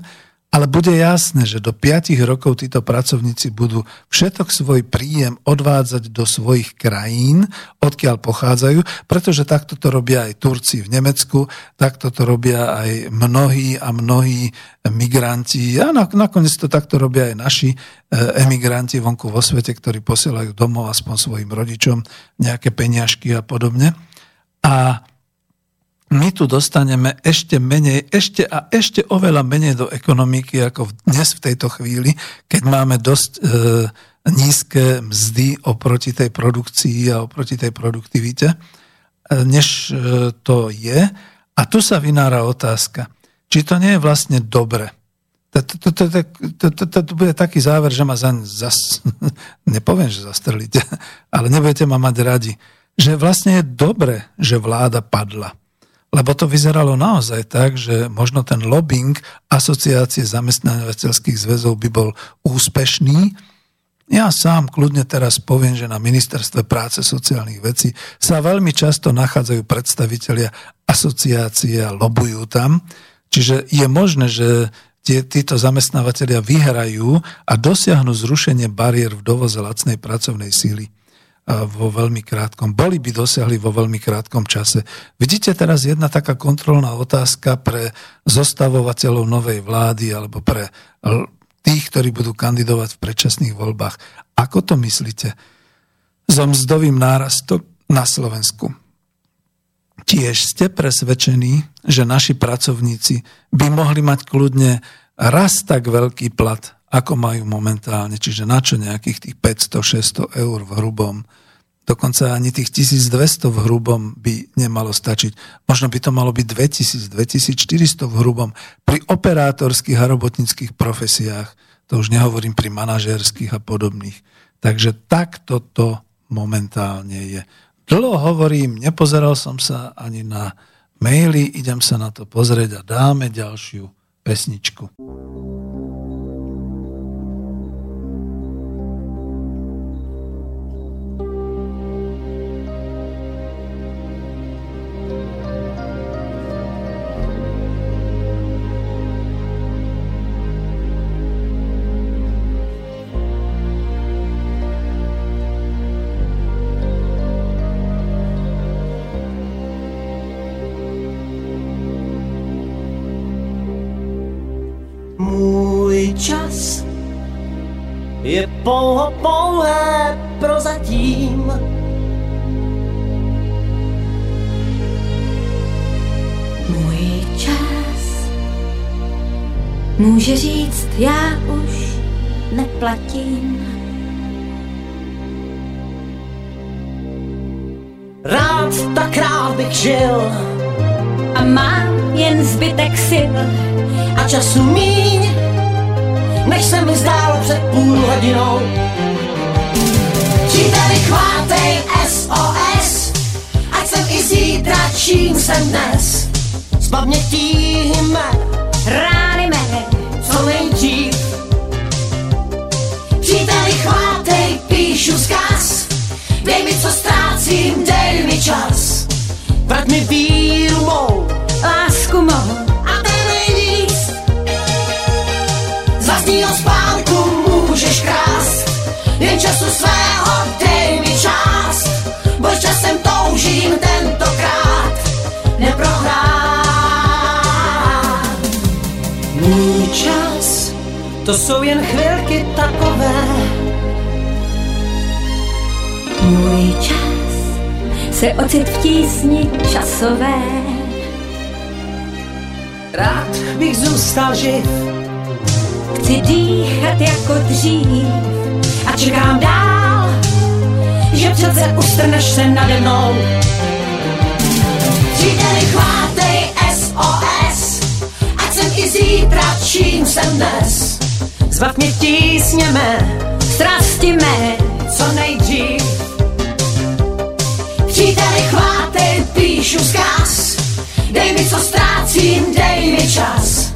ale bude jasné, že do 5 rokov títo pracovníci budú všetok svoj príjem odvádzať do svojich krajín, odkiaľ pochádzajú, pretože takto to robia aj Turci v Nemecku, takto to robia aj mnohí a mnohí migranti a nakoniec to takto robia aj naši e, emigranti vonku vo svete, ktorí posielajú domov aspoň svojim rodičom nejaké peniažky a podobne. A my tu dostaneme ešte menej, ešte a ešte oveľa menej do ekonomiky ako dnes v tejto chvíli, keď máme dosť e, nízke mzdy oproti tej produkcii a oproti tej produktivite, e, než e, to je. A tu sa vynára otázka, či to nie je vlastne dobre. To bude taký záver, že ma zas, nepoviem, že zastrelíte, ale nebudete ma mať radi, že vlastne je dobre, že vláda padla lebo to vyzeralo naozaj tak, že možno ten lobbying asociácie zamestnávateľských zväzov by bol úspešný. Ja sám kľudne teraz poviem, že na ministerstve práce sociálnych vecí sa veľmi často nachádzajú predstavitelia asociácie a lobujú tam. Čiže je možné, že tie, títo zamestnávateľia vyhrajú a dosiahnu zrušenie bariér v dovoze lacnej pracovnej síly vo veľmi krátkom, boli by dosiahli vo veľmi krátkom čase. Vidíte teraz jedna taká kontrolná otázka pre zostavovateľov novej vlády alebo pre tých, ktorí budú kandidovať v predčasných voľbách. Ako to myslíte? So mzdovým nárastom na Slovensku. Tiež ste presvedčení, že naši pracovníci by mohli mať kľudne raz tak veľký plat, ako majú momentálne, čiže na čo nejakých tých 500-600 eur v hrubom. Dokonca ani tých 1200 v hrubom by nemalo stačiť. Možno by to malo byť 2000, 2400 v hrubom. Pri operátorských a robotnických profesiách, to už nehovorím pri manažérských a podobných. Takže takto to momentálne je. Dlho hovorím, nepozeral som sa ani na maily, idem sa na to pozrieť a dáme ďalšiu pesničku. Pouho pouhé prozatím. Můj čas může říct, já už neplatím. Rád tak rád bych žil a mám jen zbytek sil a času míň než se mi zdálo před půl hodinou. Příteli, chvátej SOS, ať jsem i zítra, čím jsem dnes. Z pamětí jmen, rány mé, co nejdřív. Příteli, chvátej, píšu zkaz, dej mi, co ztrácím, dej mi čas. Vrať mi víru mou, lásku mou, vlastního spánku můžeš krást, jen času svého dej mi čas, bo časem toužím tentokrát neprohrát. Můj čas, to jsou jen chvilky takové. Můj čas se ocit v tísni časové. Rád bych zůstal živ, Chci dýchat jako dřív a čekám dál, že přece ustrneš se nade mnou. Příteli, chvátej SOS, ať jsem i zítra, čím jsem dnes. Zbav mě tísněme, strasti mé, co nejdřív. Příteli, chvátej, píšu zkaz, dej mi, co ztrácím, dej mi čas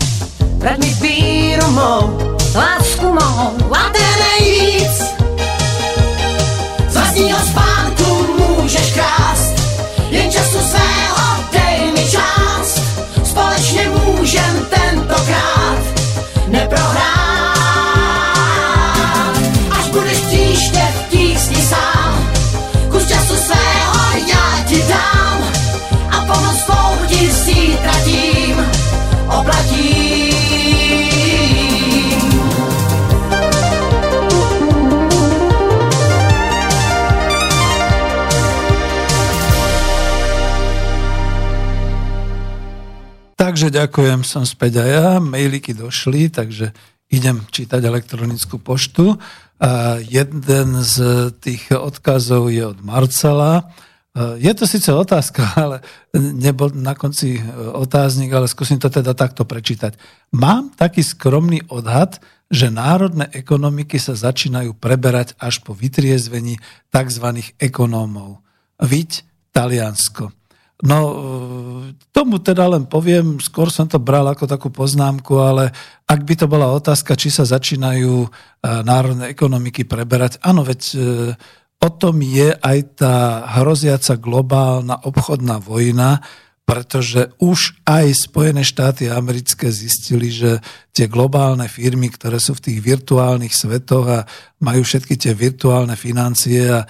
Vrať mi víru mou, lásku mou a ten nejvíc. Z vlastního spánku můžeš krást, jen času svého dej mi čas. Společně můžem tentokrát neprohrát. Takže ďakujem, som späť aj ja. Mailiky došli, takže idem čítať elektronickú poštu. A jeden z tých odkazov je od Marcela. Je to síce otázka, ale nebol na konci otáznik, ale skúsim to teda takto prečítať. Mám taký skromný odhad, že národné ekonomiky sa začínajú preberať až po vytriezvení tzv. ekonómov. Viď Taliansko. No, tomu teda len poviem, skôr som to bral ako takú poznámku, ale ak by to bola otázka, či sa začínajú e, národné ekonomiky preberať, áno, veď e, o tom je aj tá hroziaca globálna obchodná vojna, pretože už aj Spojené štáty americké zistili, že tie globálne firmy, ktoré sú v tých virtuálnych svetoch a majú všetky tie virtuálne financie a,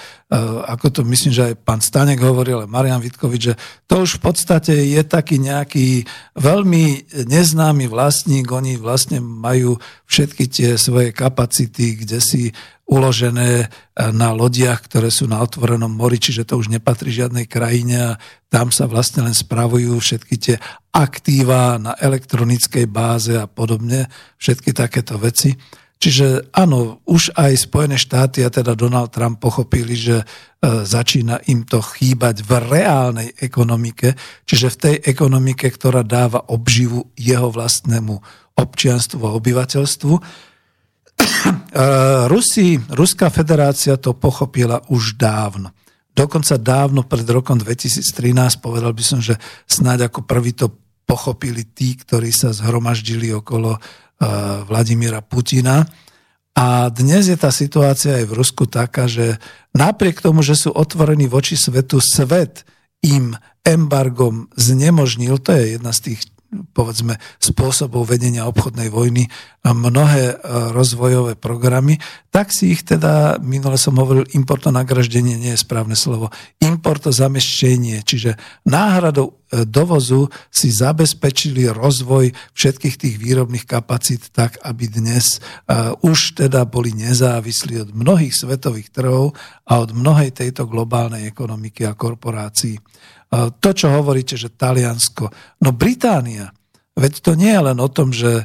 ako to myslím, že aj pán Stanek hovoril, ale Marian Vitkovič, že to už v podstate je taký nejaký veľmi neznámy vlastník, oni vlastne majú všetky tie svoje kapacity, kde si uložené na lodiach, ktoré sú na otvorenom mori, čiže to už nepatrí žiadnej krajine a tam sa vlastne len spravujú všetky tie aktíva na elektronickej báze a podobne, všetky takéto veci. Čiže áno, už aj Spojené štáty a teda Donald Trump pochopili, že e, začína im to chýbať v reálnej ekonomike, čiže v tej ekonomike, ktorá dáva obživu jeho vlastnému občianstvu a obyvateľstvu. Eh, Rusi, Ruská federácia to pochopila už dávno. Dokonca dávno pred rokom 2013 povedal by som, že snáď ako prvý to pochopili tí, ktorí sa zhromaždili okolo uh, Vladimíra Putina. A dnes je tá situácia aj v Rusku taká, že napriek tomu, že sú otvorení voči svetu, svet im embargom znemožnil, to je jedna z tých povedzme, spôsobov vedenia obchodnej vojny mnohé e, rozvojové programy, tak si ich teda, minule som hovoril, importo nagraždenie nie je správne slovo, importo zameščenie, čiže náhradou e, dovozu si zabezpečili rozvoj všetkých tých výrobných kapacít tak, aby dnes uh, už teda boli nezávislí od mnohých svetových trhov a od mnohej tejto globálnej ekonomiky a korporácií to, čo hovoríte, že Taliansko, no Británia, veď to nie je len o tom, že e,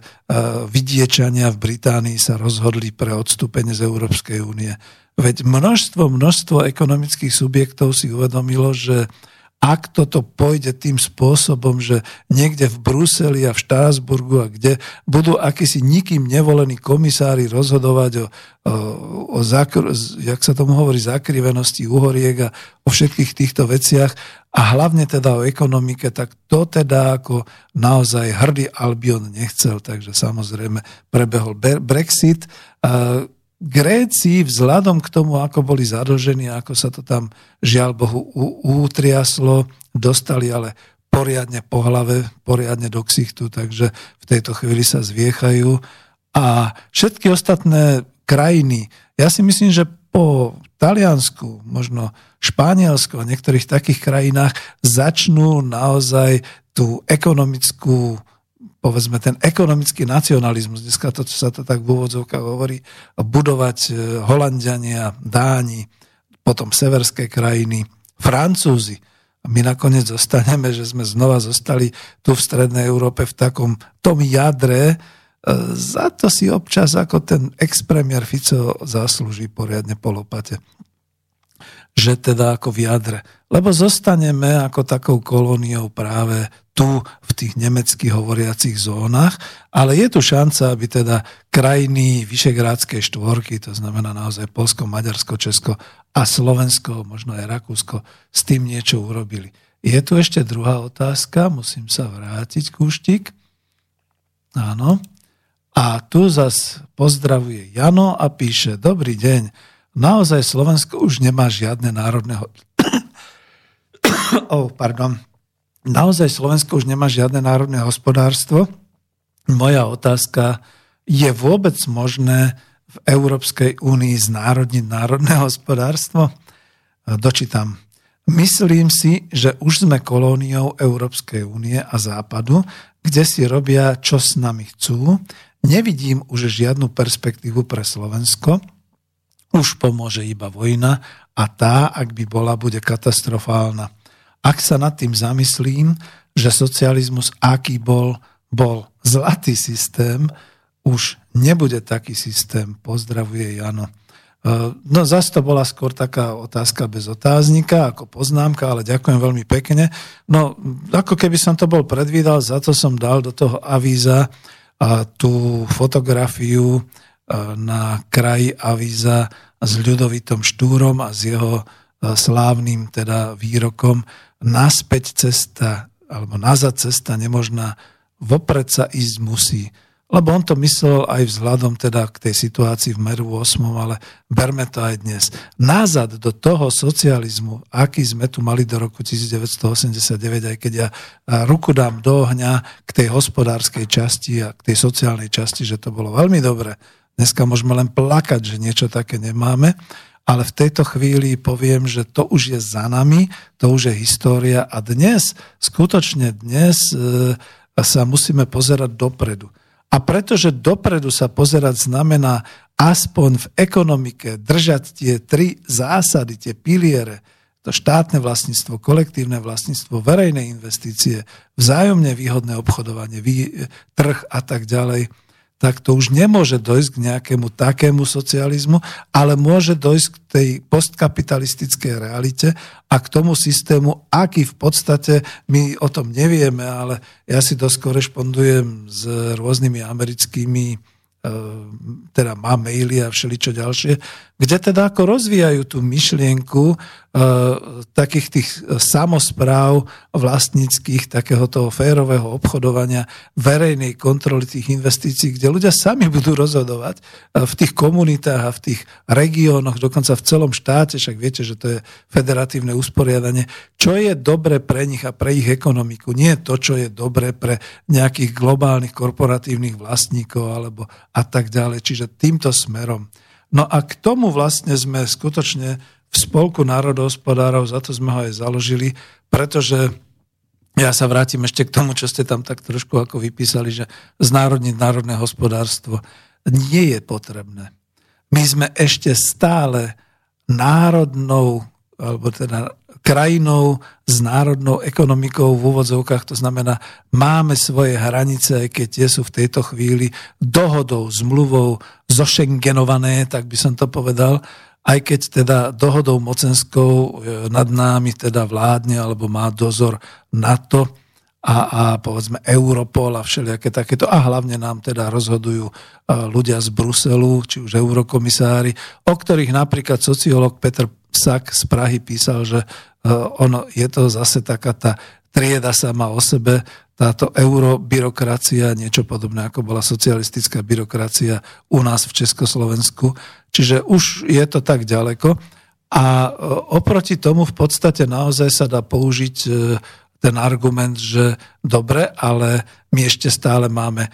vidiečania v Británii sa rozhodli pre odstúpenie z Európskej únie. Veď množstvo, množstvo ekonomických subjektov si uvedomilo, že ak toto pôjde tým spôsobom, že niekde v Bruseli a v Štrásburgu a kde budú akýsi nikým nevolení komisári rozhodovať o, o, o zakr- jak sa tomu hovorí, zakrivenosti uhoriek a o všetkých týchto veciach a hlavne teda o ekonomike, tak to teda ako naozaj hrdý Albion nechcel, takže samozrejme prebehol Brexit. Gréci vzhľadom k tomu, ako boli zadlžení, ako sa to tam žiaľ Bohu utriaslo, dostali ale poriadne po hlave, poriadne do ksichtu, takže v tejto chvíli sa zviechajú. A všetky ostatné krajiny, ja si myslím, že po Taliansku, možno Španielsku a niektorých takých krajinách začnú naozaj tú ekonomickú povedzme ten ekonomický nacionalizmus, dneska to, čo sa to tak v úvodzovkách hovorí, budovať e, Holandiania, Dáni, potom severské krajiny, Francúzi. A my nakoniec zostaneme, že sme znova zostali tu v Strednej Európe v takom tom jadre, e, za to si občas ako ten ex-premier Fico zaslúži poriadne po lopate že teda ako v jadre. Lebo zostaneme ako takou kolóniou práve tu v tých nemecky hovoriacich zónach, ale je tu šanca, aby teda krajiny Vyšegrádskej štvorky, to znamená naozaj Polsko, Maďarsko, Česko a Slovensko, možno aj Rakúsko, s tým niečo urobili. Je tu ešte druhá otázka, musím sa vrátiť, Kúštik. Áno. A tu zas pozdravuje Jano a píše, dobrý deň, naozaj Slovensko už nemá žiadne národné... oh, pardon. Naozaj Slovensko už nemá žiadne národné hospodárstvo. Moja otázka, je vôbec možné v Európskej únii znárodniť národné hospodárstvo? Dočítam. Myslím si, že už sme kolóniou Európskej únie a Západu, kde si robia, čo s nami chcú. Nevidím už žiadnu perspektívu pre Slovensko už pomôže iba vojna a tá, ak by bola, bude katastrofálna. ak sa nad tým zamyslím, že socializmus, aký bol, bol zlatý systém, už nebude taký systém. Pozdravuje Jano. E, no zase to bola skôr taká otázka bez otáznika, ako poznámka, ale ďakujem veľmi pekne. No ako keby som to bol predvídal, za to som dal do toho avíza tú fotografiu na kraji avíza s ľudovitom Štúrom a s jeho slávnym teda výrokom naspäť cesta alebo nazad cesta nemožná, vopred sa ísť musí. Lebo on to myslel aj vzhľadom teda k tej situácii v Meru 8, ale berme to aj dnes. Nazad do toho socializmu, aký sme tu mali do roku 1989, aj keď ja ruku dám do ohňa k tej hospodárskej časti a k tej sociálnej časti, že to bolo veľmi dobre. Dneska môžeme len plakať, že niečo také nemáme, ale v tejto chvíli poviem, že to už je za nami, to už je história a dnes, skutočne dnes e, sa musíme pozerať dopredu. A pretože dopredu sa pozerať znamená aspoň v ekonomike držať tie tri zásady, tie piliere, to štátne vlastníctvo, kolektívne vlastníctvo, verejné investície, vzájomne výhodné obchodovanie, trh a tak ďalej, tak to už nemôže dojsť k nejakému takému socializmu, ale môže dojsť k tej postkapitalistickej realite a k tomu systému, aký v podstate my o tom nevieme, ale ja si dosť korešpondujem s rôznymi americkými Ehm, teda má maily a všeličo ďalšie, kde teda ako rozvíjajú tú myšlienku e, takých tých samozpráv vlastníckých, takého toho férového obchodovania, verejnej kontroly tých investícií, kde ľudia sami budú rozhodovať e, v tých komunitách a v tých regiónoch, dokonca v celom štáte, však viete, že to je federatívne usporiadanie, čo je dobre pre nich a pre ich ekonomiku. Nie to, čo je dobre pre nejakých globálnych korporatívnych vlastníkov alebo a tak ďalej. Čiže týmto smerom. No a k tomu vlastne sme skutočne v Spolku národohospodárov, za to sme ho aj založili, pretože ja sa vrátim ešte k tomu, čo ste tam tak trošku ako vypísali, že znárodniť národné hospodárstvo nie je potrebné. My sme ešte stále národnou, alebo teda krajinou s národnou ekonomikou v úvodzovkách, to znamená, máme svoje hranice, aj keď tie sú v tejto chvíli dohodou, zmluvou zošengenované, tak by som to povedal, aj keď teda dohodou mocenskou e, nad námi teda vládne alebo má dozor NATO a, a povedzme Europol a všelijaké takéto a hlavne nám teda rozhodujú e, ľudia z Bruselu, či už eurokomisári, o ktorých napríklad sociológ Petr Psak z Prahy písal, že Eh, ono, je to zase taká tá trieda sama o sebe, táto eurobyrokracia, niečo podobné ako bola socialistická byrokracia u nás v Československu. Čiže už je to tak ďaleko. A eh, oproti tomu v podstate naozaj sa dá použiť ten argument, že dobre, ale my ešte stále máme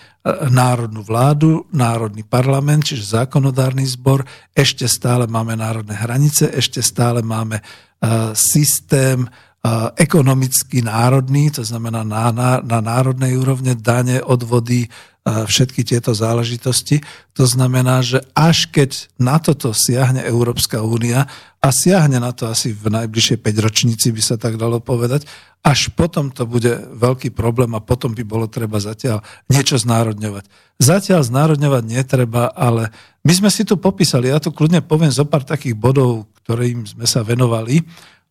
národnú vládu, národný parlament, čiže zákonodárny zbor, ešte stále máme národné hranice, ešte stále máme systém ekonomicky národný, to znamená na, na, na národnej úrovne dane, odvody, všetky tieto záležitosti. To znamená, že až keď na toto siahne Európska únia a siahne na to asi v najbližšej 5 ročníci, by sa tak dalo povedať, až potom to bude veľký problém a potom by bolo treba zatiaľ niečo znárodňovať. Zatiaľ znárodňovať netreba, ale my sme si tu popísali, ja tu kľudne poviem zo pár takých bodov, ktorým sme sa venovali,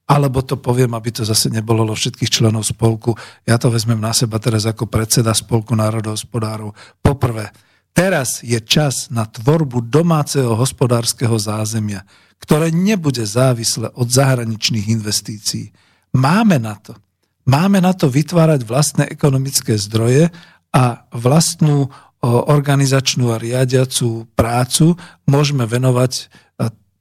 alebo to poviem, aby to zase nebolo lo všetkých členov spolku. Ja to vezmem na seba teraz ako predseda spolku národohospodárov. Poprvé, teraz je čas na tvorbu domáceho hospodárskeho zázemia, ktoré nebude závislé od zahraničných investícií. Máme na to. Máme na to vytvárať vlastné ekonomické zdroje a vlastnú organizačnú a riadiacú prácu môžeme venovať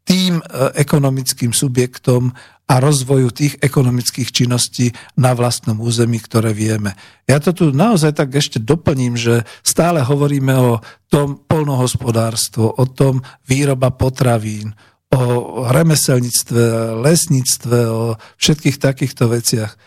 tým e, ekonomickým subjektom a rozvoju tých ekonomických činností na vlastnom území, ktoré vieme. Ja to tu naozaj tak ešte doplním, že stále hovoríme o tom polnohospodárstvo, o tom výroba potravín, o remeselníctve, lesníctve, o všetkých takýchto veciach. E,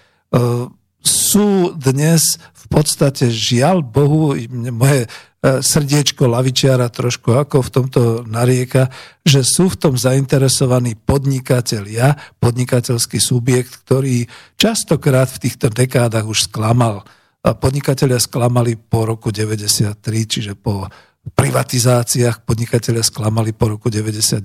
sú dnes v podstate žiaľ Bohu, moje srdiečko lavičiara trošku ako v tomto narieka, že sú v tom zainteresovaní podnikatelia, podnikateľský subjekt, ktorý častokrát v týchto dekádach už sklamal. Podnikatelia sklamali po roku 93, čiže po privatizáciách podnikatelia sklamali po roku 99,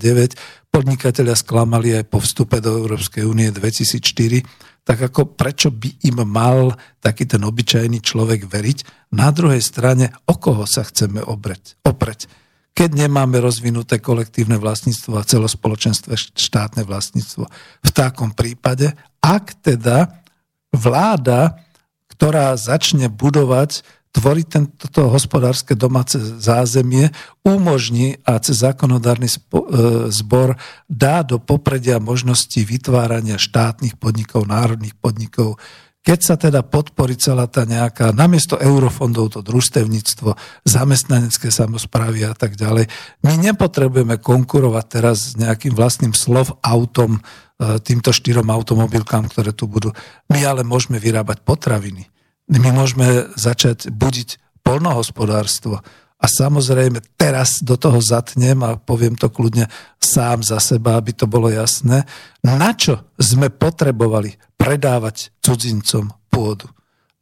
podnikatelia sklamali aj po vstupe do Európskej únie 2004, tak ako prečo by im mal taký ten obyčajný človek veriť? Na druhej strane, o koho sa chceme obreť, opreť? Keď nemáme rozvinuté kolektívne vlastníctvo a celospoločenstve štátne vlastníctvo. V takom prípade, ak teda vláda, ktorá začne budovať tvoriť tento hospodárske domáce zázemie, umožní a cez zákonodárny e, zbor dá do popredia možnosti vytvárania štátnych podnikov, národných podnikov, keď sa teda podporí celá tá nejaká, namiesto eurofondov to družstevníctvo, zamestnanecké samozprávy a tak ďalej, my nepotrebujeme konkurovať teraz s nejakým vlastným slov autom, e, týmto štyrom automobilkám, ktoré tu budú. My ale môžeme vyrábať potraviny my môžeme začať budiť polnohospodárstvo. A samozrejme, teraz do toho zatnem a poviem to kľudne sám za seba, aby to bolo jasné. Na čo sme potrebovali predávať cudzincom pôdu?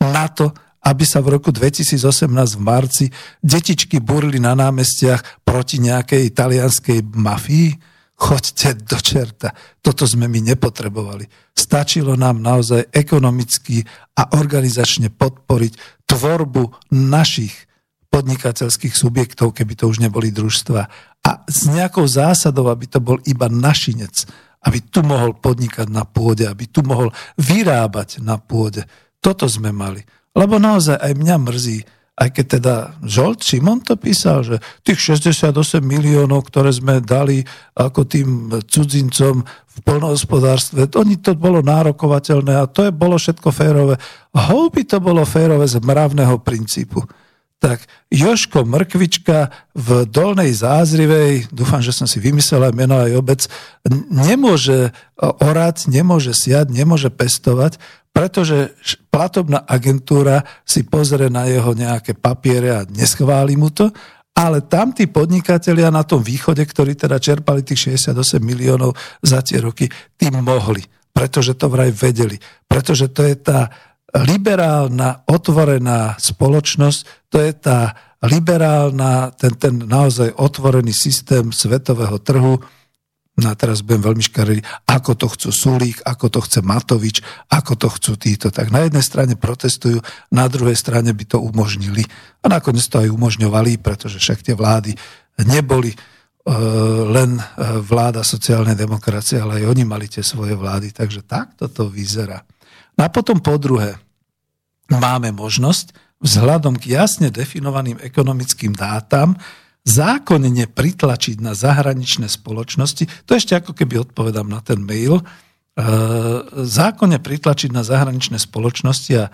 Na to, aby sa v roku 2018 v marci detičky burili na námestiach proti nejakej italianskej mafii? Choďte do čerta. Toto sme my nepotrebovali. Stačilo nám naozaj ekonomicky a organizačne podporiť tvorbu našich podnikateľských subjektov, keby to už neboli družstva. A s nejakou zásadou, aby to bol iba našinec, aby tu mohol podnikať na pôde, aby tu mohol vyrábať na pôde. Toto sme mali. Lebo naozaj aj mňa mrzí, aj keď teda Žolt Šimon to písal, že tých 68 miliónov, ktoré sme dali ako tým cudzincom v polnohospodárstve, oni to bolo nárokovateľné a to je bolo všetko férové. Houby to bolo férové z mravného princípu. Tak Joško Mrkvička v Dolnej Zázrivej, dúfam, že som si vymyslel aj meno aj obec, nemôže orať, nemôže siať, nemôže pestovať, pretože platobná agentúra si pozrie na jeho nejaké papiere a neschváli mu to, ale tam tí podnikatelia na tom východe, ktorí teda čerpali tých 68 miliónov za tie roky, tým mohli, pretože to vraj vedeli, pretože to je tá liberálna, otvorená spoločnosť, to je tá liberálna, ten, ten naozaj otvorený systém svetového trhu, no a teraz budem veľmi škaredý, ako to chcú Sulík, ako to chce Matovič, ako to chcú títo. Tak na jednej strane protestujú, na druhej strane by to umožnili. A nakoniec to aj umožňovali, pretože však tie vlády neboli e, len e, vláda sociálnej demokracie, ale aj oni mali tie svoje vlády. Takže takto to vyzerá. No a potom po druhé, máme možnosť vzhľadom k jasne definovaným ekonomickým dátam zákonne pritlačiť na zahraničné spoločnosti, to ešte ako keby odpovedám na ten mail, e, zákonne pritlačiť na zahraničné spoločnosti a e,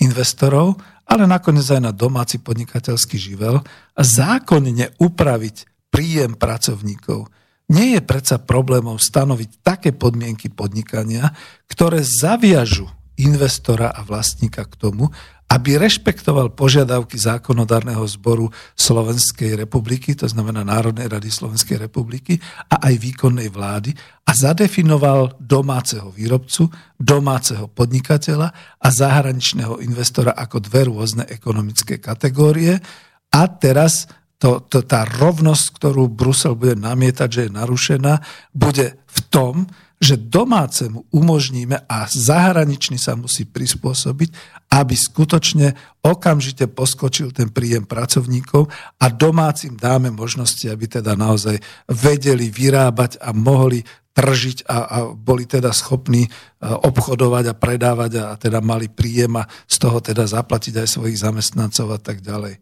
investorov, ale nakoniec aj na domáci podnikateľský živel a zákonne upraviť príjem pracovníkov. Nie je predsa problémom stanoviť také podmienky podnikania, ktoré zaviažu investora a vlastníka k tomu, aby rešpektoval požiadavky zákonodárneho zboru Slovenskej republiky, to znamená Národnej rady Slovenskej republiky a aj výkonnej vlády a zadefinoval domáceho výrobcu, domáceho podnikateľa a zahraničného investora ako dve rôzne ekonomické kategórie. A teraz to, to, tá rovnosť, ktorú Brusel bude namietať, že je narušená, bude v tom, že domácemu umožníme a zahraničný sa musí prispôsobiť, aby skutočne okamžite poskočil ten príjem pracovníkov a domácim dáme možnosti, aby teda naozaj vedeli vyrábať a mohli tržiť a, a boli teda schopní e, obchodovať a predávať a teda mali príjem a z toho teda zaplatiť aj svojich zamestnancov a tak ďalej.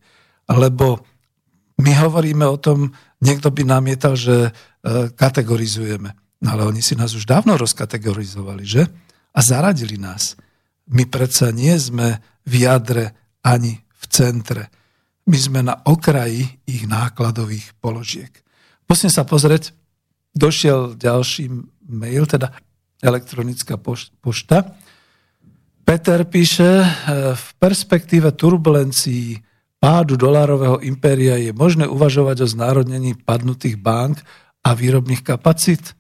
Lebo my hovoríme o tom, niekto by namietal, že e, kategorizujeme. No ale oni si nás už dávno rozkategorizovali, že? A zaradili nás. My predsa nie sme v jadre ani v centre. My sme na okraji ich nákladových položiek. Musím sa pozrieť, došiel ďalší mail, teda elektronická pošta. Peter píše, v perspektíve turbulencií pádu dolárového impéria je možné uvažovať o znárodnení padnutých bank a výrobných kapacít?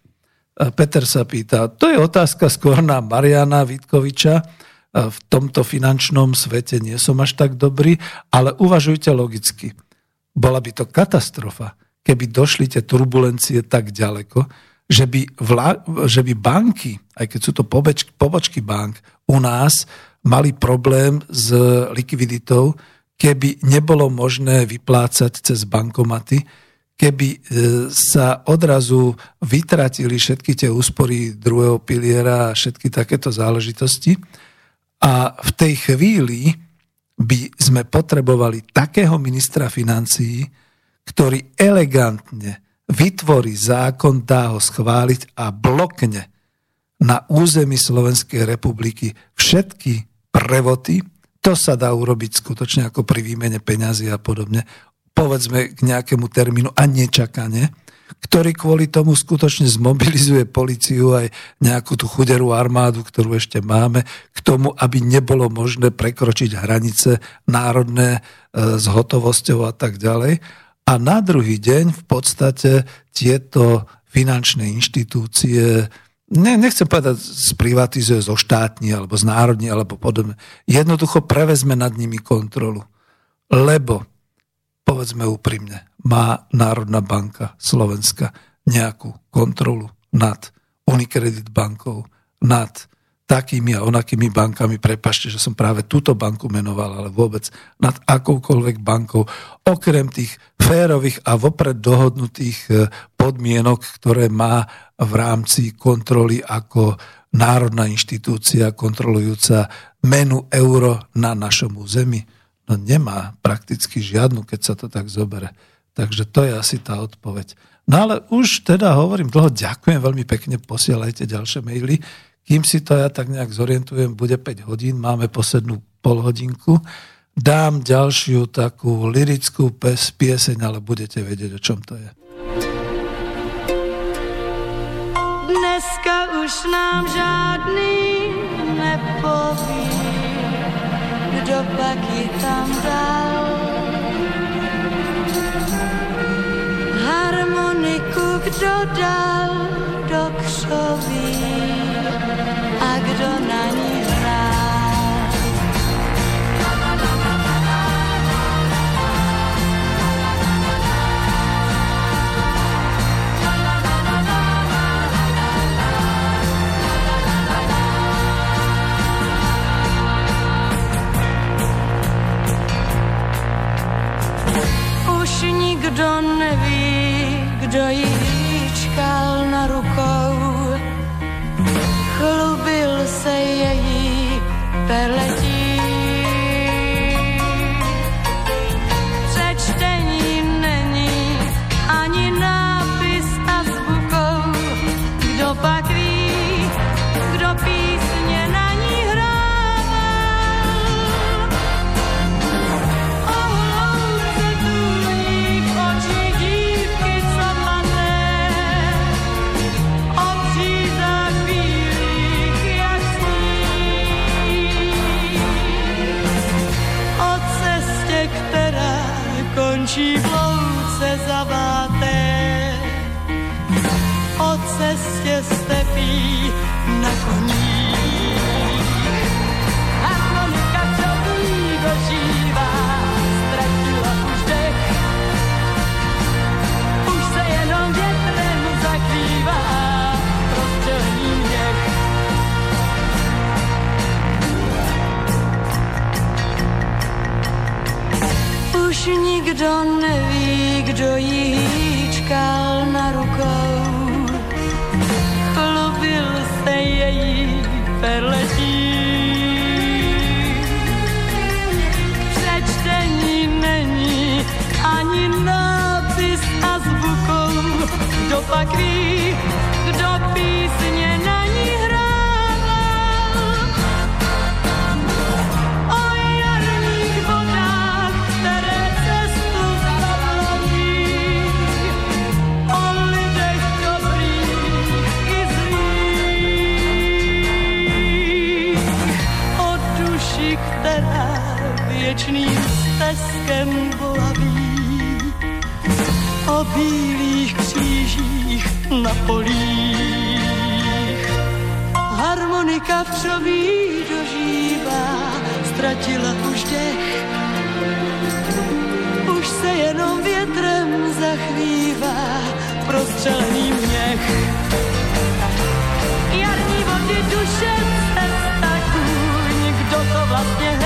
Peter sa pýta, to je otázka skôr na Mariana Vitkoviča, v tomto finančnom svete nie som až tak dobrý, ale uvažujte logicky. Bola by to katastrofa, keby došli tie turbulencie tak ďaleko, že by, vla, že by banky, aj keď sú to pobočky, bank, u nás mali problém s likviditou, keby nebolo možné vyplácať cez bankomaty, keby e, sa odrazu vytratili všetky tie úspory druhého piliera a všetky takéto záležitosti. A v tej chvíli by sme potrebovali takého ministra financií, ktorý elegantne vytvorí zákon, dá ho schváliť a blokne na území Slovenskej republiky všetky prevody, to sa dá urobiť skutočne ako pri výmene peňazí a podobne, povedzme k nejakému termínu a nečakane, ktorý kvôli tomu skutočne zmobilizuje policiu aj nejakú tú chuderú armádu, ktorú ešte máme, k tomu, aby nebolo možné prekročiť hranice národné e, s hotovosťou a tak ďalej. A na druhý deň v podstate tieto finančné inštitúcie ne, nechcem povedať sprivatizuje zo štátni alebo z národní alebo podobne. Jednoducho prevezme nad nimi kontrolu. Lebo povedzme úprimne, má Národná banka Slovenska nejakú kontrolu nad Unicredit bankou, nad takými a onakými bankami, prepašte, že som práve túto banku menoval, ale vôbec nad akoukoľvek bankou, okrem tých férových a vopred dohodnutých e, podmienok, ktoré má v rámci kontroly ako národná inštitúcia kontrolujúca menu euro na našom území. No nemá prakticky žiadnu, keď sa to tak zobere. Takže to je asi tá odpoveď. No ale už teda hovorím dlho, ďakujem veľmi pekne, posielajte ďalšie maily. Kým si to ja tak nejak zorientujem, bude 5 hodín, máme poslednú pol hodinku. Dám ďalšiu takú lirickú pes, pieseň, ale budete vedieť, o čom to je. Dneska už nám žádný nepoví kdo pak ji tam dal. Harmoniku kdo dal do křoví a kdo na ní nikdo neví, kdo jí Nikdo neví, kdo jí hýčkal na rukou. Chlubil se její perletí. Přečtení není ani nápis a zvukou. Kdo pak ví, svých křížích na polích. Harmonika všový dožívá, ztratila už dech. Už se jenom větrem zachvívá prostřelený měch. Jarní vody duše cesta kůň, kdo to vlastně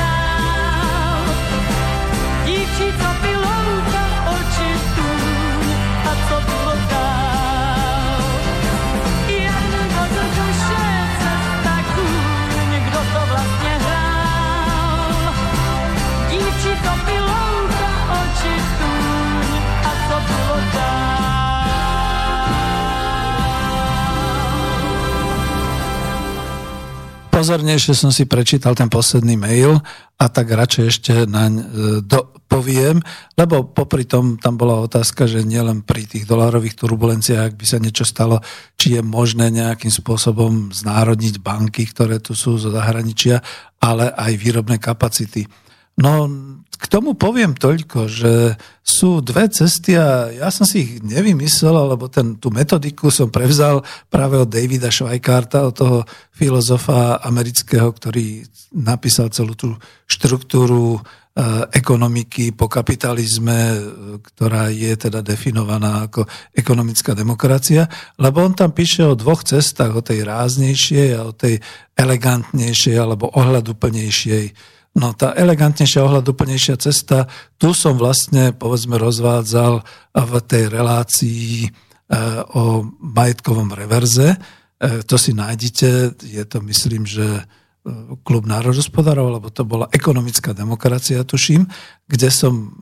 Pozornejšie som si prečítal ten posledný mail a tak radšej ešte naň e, do, poviem, lebo popri tom tam bola otázka, že nielen pri tých dolárových turbulenciách, ak by sa niečo stalo, či je možné nejakým spôsobom znárodniť banky, ktoré tu sú zo zahraničia, ale aj výrobné kapacity. No, k tomu poviem toľko, že sú dve cesty a ja som si ich nevymyslel, lebo ten, tú metodiku som prevzal práve od Davida Schweikarta, od toho filozofa amerického, ktorý napísal celú tú štruktúru e, ekonomiky po kapitalizme, e, ktorá je teda definovaná ako ekonomická demokracia, lebo on tam píše o dvoch cestách, o tej ráznejšej a o tej elegantnejšej alebo ohľaduplnejšej No tá elegantnejšia, ohľaduplnejšia cesta, tu som vlastne, povedzme, rozvádzal v tej relácii e, o majetkovom reverze. E, to si nájdete, je to myslím, že e, klub národospodárov, lebo to bola ekonomická demokracia, tuším, kde som,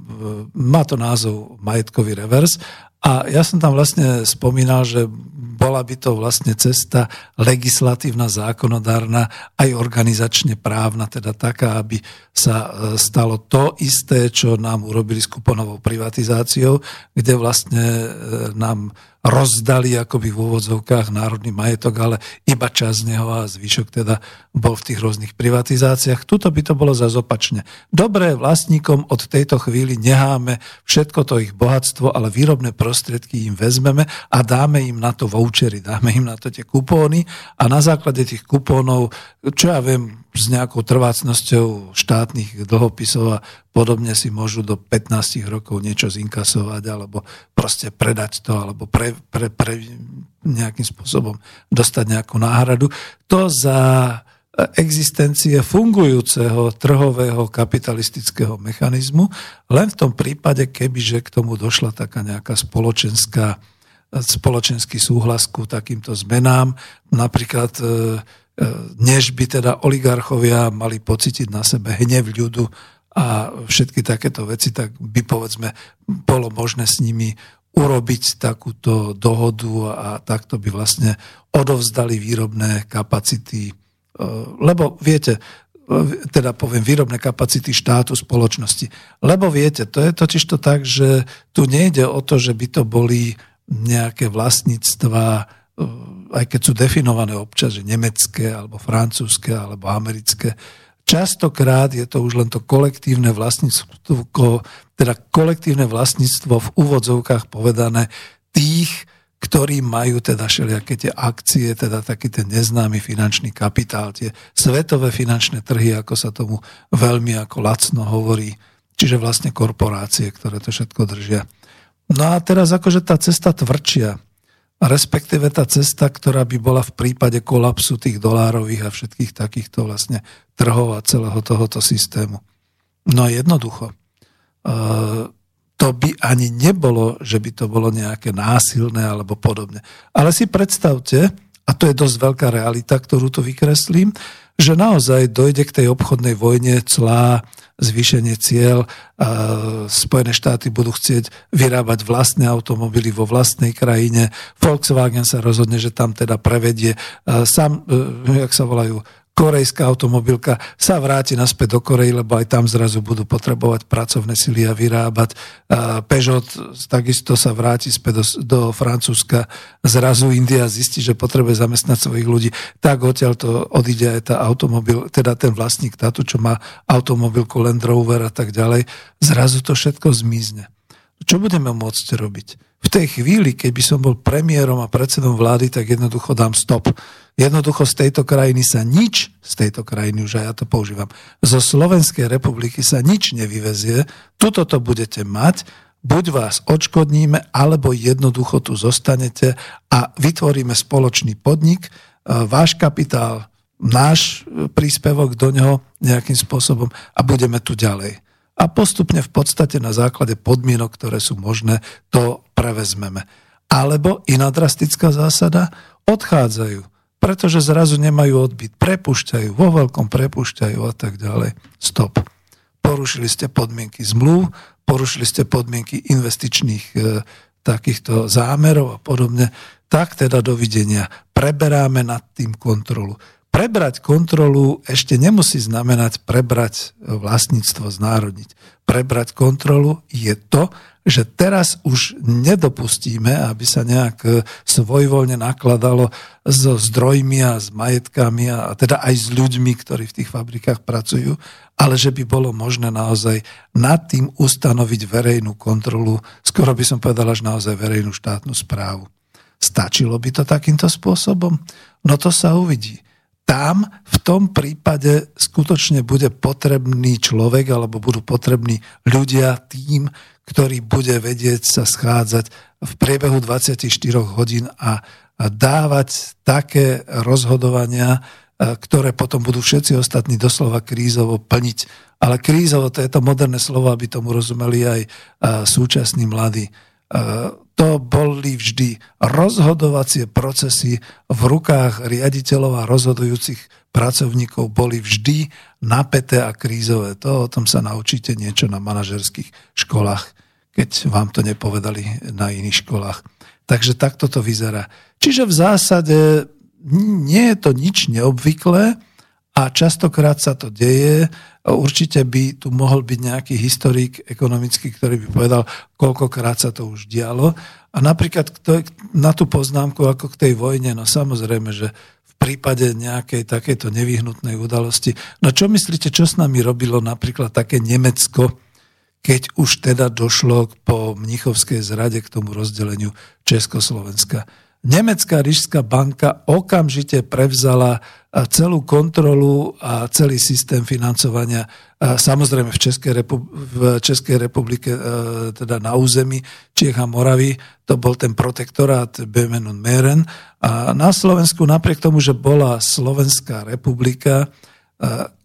má to názov majetkový revers a ja som tam vlastne spomínal, že bola by to vlastne cesta legislatívna, zákonodárna, aj organizačne právna, teda taká, aby sa e, stalo to isté, čo nám urobili s kuponovou privatizáciou, kde vlastne e, nám rozdali akoby v úvodzovkách národný majetok, ale iba čas z neho a zvyšok teda bol v tých rôznych privatizáciách. Tuto by to bolo zase opačne. Dobré, vlastníkom od tejto chvíli neháme všetko to ich bohatstvo, ale výrobné prostriedky im vezmeme a dáme im na to vouchery, dáme im na to tie kupóny a na základe tých kupónov, čo ja viem, s nejakou trvácnosťou štátnych dlhopisov a podobne si môžu do 15 rokov niečo zinkasovať alebo proste predať to alebo pre, pre, pre nejakým spôsobom dostať nejakú náhradu. To za existencie fungujúceho trhového kapitalistického mechanizmu, len v tom prípade, kebyže k tomu došla taká nejaká spoločenská spoločenský súhlas ku takýmto zmenám. Napríklad e, než by teda oligarchovia mali pocítiť na sebe hnev ľudu a všetky takéto veci, tak by povedzme bolo možné s nimi urobiť takúto dohodu a takto by vlastne odovzdali výrobné kapacity, e, lebo viete, e, teda poviem výrobné kapacity štátu, spoločnosti. Lebo viete, to je totiž to tak, že tu nejde o to, že by to boli nejaké vlastníctva aj keď sú definované občas, že nemecké, alebo francúzske, alebo americké, častokrát je to už len to kolektívne vlastníctvo, teda kolektívne vlastníctvo v úvodzovkách povedané tých, ktorí majú teda všelijaké tie akcie, teda taký ten neznámy finančný kapitál, tie svetové finančné trhy, ako sa tomu veľmi ako lacno hovorí, čiže vlastne korporácie, ktoré to všetko držia. No a teraz akože tá cesta tvrdšia, respektíve tá cesta, ktorá by bola v prípade kolapsu tých dolárových a všetkých takýchto vlastne trhov a celého tohoto systému. No jednoducho, e, to by ani nebolo, že by to bolo nejaké násilné alebo podobne. Ale si predstavte, a to je dosť veľká realita, ktorú tu vykreslím, že naozaj dojde k tej obchodnej vojne clá, zvýšenie cieľ. Spojené štáty budú chcieť vyrábať vlastné automobily vo vlastnej krajine. Volkswagen sa rozhodne, že tam teda prevedie sám, e, jak sa volajú, korejská automobilka sa vráti naspäť do Korei, lebo aj tam zrazu budú potrebovať pracovné sily a vyrábať. Peugeot takisto sa vráti späť do, do Francúzska. Zrazu India zistí, že potrebuje zamestnať svojich ľudí. Tak odtiaľ to odíde aj tá automobil, teda ten vlastník táto, čo má automobilku Land Rover a tak ďalej. Zrazu to všetko zmizne. Čo budeme môcť robiť? V tej chvíli, keď by som bol premiérom a predsedom vlády, tak jednoducho dám stop. Jednoducho z tejto krajiny sa nič, z tejto krajiny už aj ja to používam, zo Slovenskej republiky sa nič nevyvezie, tuto to budete mať, buď vás odškodníme, alebo jednoducho tu zostanete a vytvoríme spoločný podnik, e, váš kapitál, náš príspevok do neho nejakým spôsobom a budeme tu ďalej a postupne v podstate na základe podmienok, ktoré sú možné, to prevezmeme. Alebo iná drastická zásada, odchádzajú, pretože zrazu nemajú odbyt, prepušťajú, vo veľkom prepušťajú a tak ďalej. Stop. Porušili ste podmienky zmluv, porušili ste podmienky investičných e, takýchto zámerov a podobne, tak teda dovidenia. Preberáme nad tým kontrolu prebrať kontrolu ešte nemusí znamenať prebrať vlastníctvo, znárodniť. Prebrať kontrolu je to, že teraz už nedopustíme, aby sa nejak e, svojvoľne nakladalo so zdrojmi a s majetkami a teda aj s ľuďmi, ktorí v tých fabrikách pracujú, ale že by bolo možné naozaj nad tým ustanoviť verejnú kontrolu, skoro by som povedal až naozaj verejnú štátnu správu. Stačilo by to takýmto spôsobom? No to sa uvidí tam v tom prípade skutočne bude potrebný človek alebo budú potrební ľudia, tým, ktorý bude vedieť sa schádzať v priebehu 24 hodín a, dávať také rozhodovania, ktoré potom budú všetci ostatní doslova krízovo plniť. Ale krízovo, to je to moderné slovo, aby tomu rozumeli aj súčasní mladí to boli vždy rozhodovacie procesy v rukách riaditeľov a rozhodujúcich pracovníkov boli vždy napäté a krízové. To o tom sa naučíte niečo na manažerských školách, keď vám to nepovedali na iných školách. Takže takto to vyzerá. Čiže v zásade nie je to nič neobvyklé a častokrát sa to deje Určite by tu mohol byť nejaký historik ekonomický, ktorý by povedal, koľkokrát sa to už dialo. A napríklad na tú poznámku ako k tej vojne, no samozrejme, že v prípade nejakej takéto nevyhnutnej udalosti. No čo myslíte, čo s nami robilo napríklad také Nemecko, keď už teda došlo po Mnichovskej zrade k tomu rozdeleniu Československa? Nemecká rížská banka okamžite prevzala celú kontrolu a celý systém financovania samozrejme v Českej, Repu- v Českej republike, e, teda na území Čiech a Moravy, to bol ten protektorát Bemen und Meren. A na Slovensku, napriek tomu, že bola Slovenská republika, e,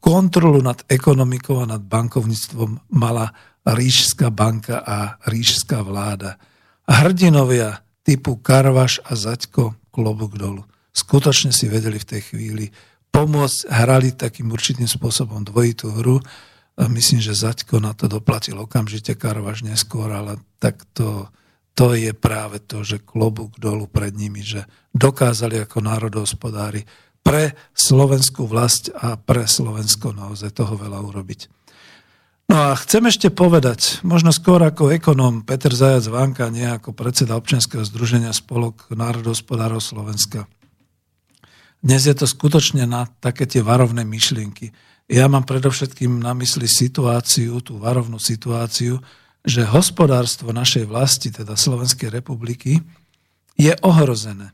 kontrolu nad ekonomikou a nad bankovníctvom mala Rížská banka a Rížská vláda. Hrdinovia typu Karvaš a Zaďko klobúk dolu. Skutočne si vedeli v tej chvíli pomôcť, hrali takým určitým spôsobom dvojitú hru. A myslím, že Zaďko na to doplatil okamžite, Karvaš neskôr, ale tak to, to je práve to, že klobúk dolu pred nimi, že dokázali ako národohospodári pre slovenskú vlast a pre Slovensko naozaj toho veľa urobiť. No a chcem ešte povedať, možno skôr ako ekonóm Peter Zajac Vanka, nie ako predseda občianského združenia Spolok národohospodárov Slovenska. Dnes je to skutočne na také tie varovné myšlienky. Ja mám predovšetkým na mysli situáciu, tú varovnú situáciu, že hospodárstvo našej vlasti, teda Slovenskej republiky, je ohrozené. E,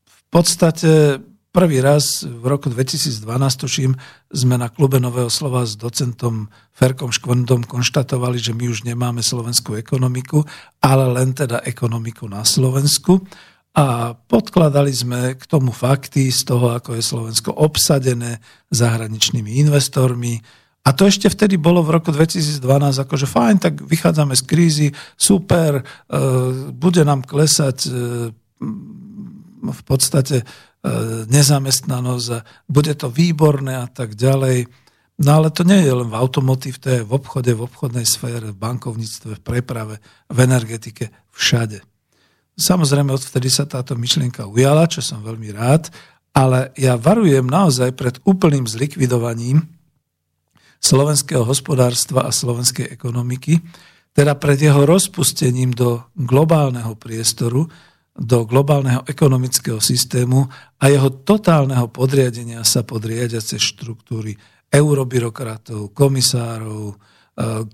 v podstate Prvý raz v roku 2012, tuším, sme na klube Nového slova s docentom Ferkom Škvondom konštatovali, že my už nemáme slovenskú ekonomiku, ale len teda ekonomiku na Slovensku. A podkladali sme k tomu fakty z toho, ako je Slovensko obsadené zahraničnými investormi. A to ešte vtedy bolo v roku 2012 akože fajn, tak vychádzame z krízy, super, e, bude nám klesať e, v podstate nezamestnanosť a bude to výborné a tak ďalej. No ale to nie je len v automotív, to je v obchode, v obchodnej sfére, v bankovníctve, v preprave, v energetike, všade. Samozrejme, odvtedy sa táto myšlienka ujala, čo som veľmi rád, ale ja varujem naozaj pred úplným zlikvidovaním slovenského hospodárstva a slovenskej ekonomiky, teda pred jeho rozpustením do globálneho priestoru, do globálneho ekonomického systému a jeho totálneho podriadenia sa pod riadiace štruktúry eurobyrokratov, komisárov, e,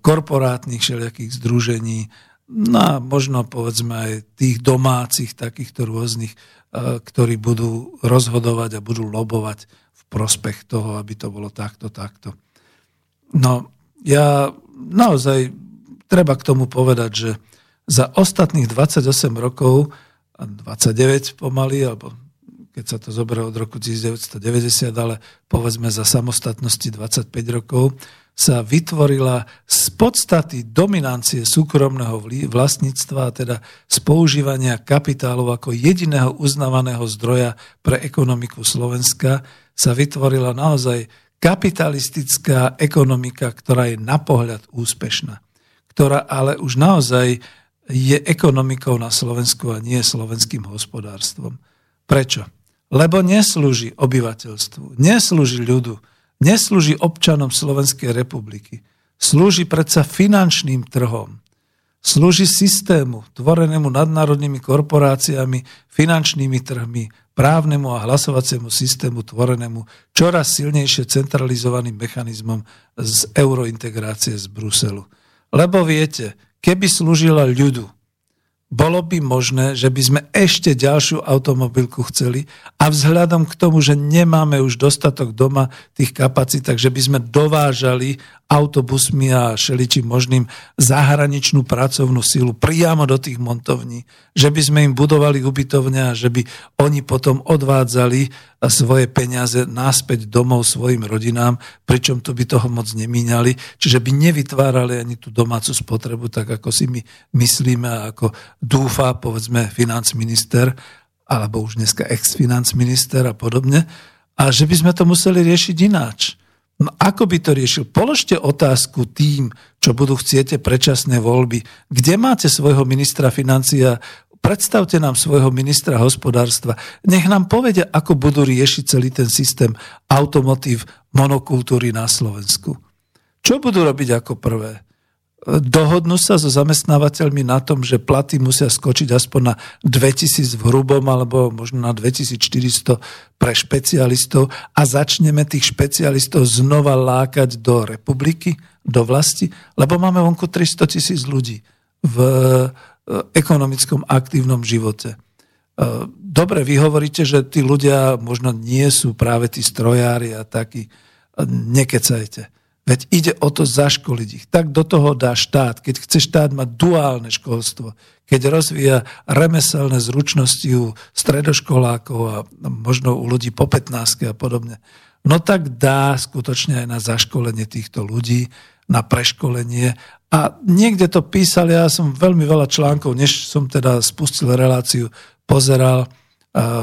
korporátnych všelijakých združení, no a možno povedzme aj tých domácich, takýchto rôznych, e, ktorí budú rozhodovať a budú lobovať v prospech toho, aby to bolo takto, takto. No, ja naozaj treba k tomu povedať, že za ostatných 28 rokov, 29 pomaly, alebo keď sa to zoberie od roku 1990, ale povedzme za samostatnosti 25 rokov, sa vytvorila z podstaty dominancie súkromného vlastníctva, teda z používania kapitálov ako jediného uznávaného zdroja pre ekonomiku Slovenska, sa vytvorila naozaj kapitalistická ekonomika, ktorá je na pohľad úspešná, ktorá ale už naozaj je ekonomikou na Slovensku a nie slovenským hospodárstvom. Prečo? Lebo neslúži obyvateľstvu, neslúži ľudu, neslúži občanom Slovenskej republiky. Slúži predsa finančným trhom. Slúži systému, tvorenému nadnárodnými korporáciami, finančnými trhmi, právnemu a hlasovaciemu systému, tvorenému čoraz silnejšie centralizovaným mechanizmom z eurointegrácie z Bruselu. Lebo viete, keby slúžila ľudu, bolo by možné, že by sme ešte ďalšiu automobilku chceli a vzhľadom k tomu, že nemáme už dostatok doma tých kapacít, takže by sme dovážali autobusmi a šeličím možným zahraničnú pracovnú sílu priamo do tých montovní, že by sme im budovali ubytovne a že by oni potom odvádzali svoje peniaze náspäť domov svojim rodinám, pričom tu by toho moc nemíňali, čiže by nevytvárali ani tú domácu spotrebu, tak ako si my myslíme a ako dúfa, povedzme, financ minister, alebo už dneska ex-financ minister a podobne, a že by sme to museli riešiť ináč. No ako by to riešil? Položte otázku tým, čo budú chcieť predčasné voľby. Kde máte svojho ministra financia Predstavte nám svojho ministra hospodárstva. Nech nám povedia, ako budú riešiť celý ten systém automotív monokultúry na Slovensku. Čo budú robiť ako prvé? Dohodnú sa so zamestnávateľmi na tom, že platy musia skočiť aspoň na 2000 v hrubom alebo možno na 2400 pre špecialistov a začneme tých špecialistov znova lákať do republiky, do vlasti, lebo máme vonku 300 tisíc ľudí v E, ekonomickom aktívnom živote. E, dobre, vy hovoríte, že tí ľudia možno nie sú práve tí strojári a takí. E, nekecajte. Veď ide o to zaškoliť ich. Tak do toho dá štát. Keď chce štát mať duálne školstvo, keď rozvíja remeselné zručnosti u stredoškolákov a možno u ľudí po 15 a podobne, no tak dá skutočne aj na zaškolenie týchto ľudí, na preškolenie a niekde to písali, ja som veľmi veľa článkov, než som teda spustil reláciu, pozeral,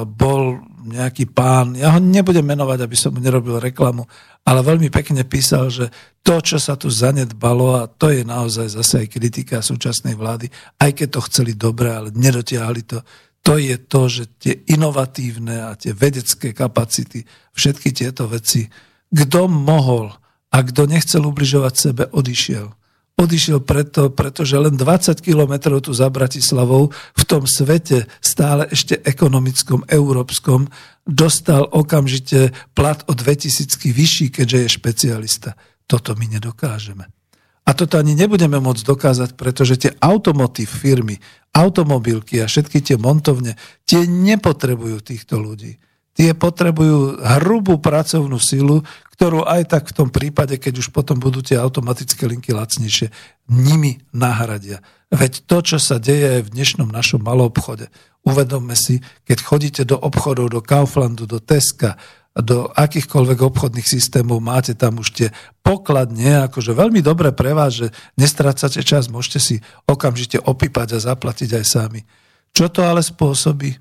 bol nejaký pán, ja ho nebudem menovať, aby som mu nerobil reklamu, ale veľmi pekne písal, že to, čo sa tu zanedbalo, a to je naozaj zase aj kritika súčasnej vlády, aj keď to chceli dobre, ale nedotiahli to, to je to, že tie inovatívne a tie vedecké kapacity, všetky tieto veci, kto mohol a kto nechcel ubližovať sebe, odišiel odišiel preto, pretože len 20 kilometrov tu za Bratislavou v tom svete stále ešte ekonomickom, európskom dostal okamžite plat o 2000 vyšší, keďže je špecialista. Toto my nedokážeme. A toto ani nebudeme môcť dokázať, pretože tie automotív firmy, automobilky a všetky tie montovne, tie nepotrebujú týchto ľudí. Tie potrebujú hrubú pracovnú silu, ktorú aj tak v tom prípade, keď už potom budú tie automatické linky lacnejšie, nimi nahradia. Veď to, čo sa deje aj v dnešnom našom malom obchode, uvedomme si, keď chodíte do obchodov, do Kauflandu, do Teska, do akýchkoľvek obchodných systémov, máte tam už tie pokladne, akože veľmi dobre pre vás, že nestrácate čas, môžete si okamžite opípať a zaplatiť aj sami. Čo to ale spôsobí?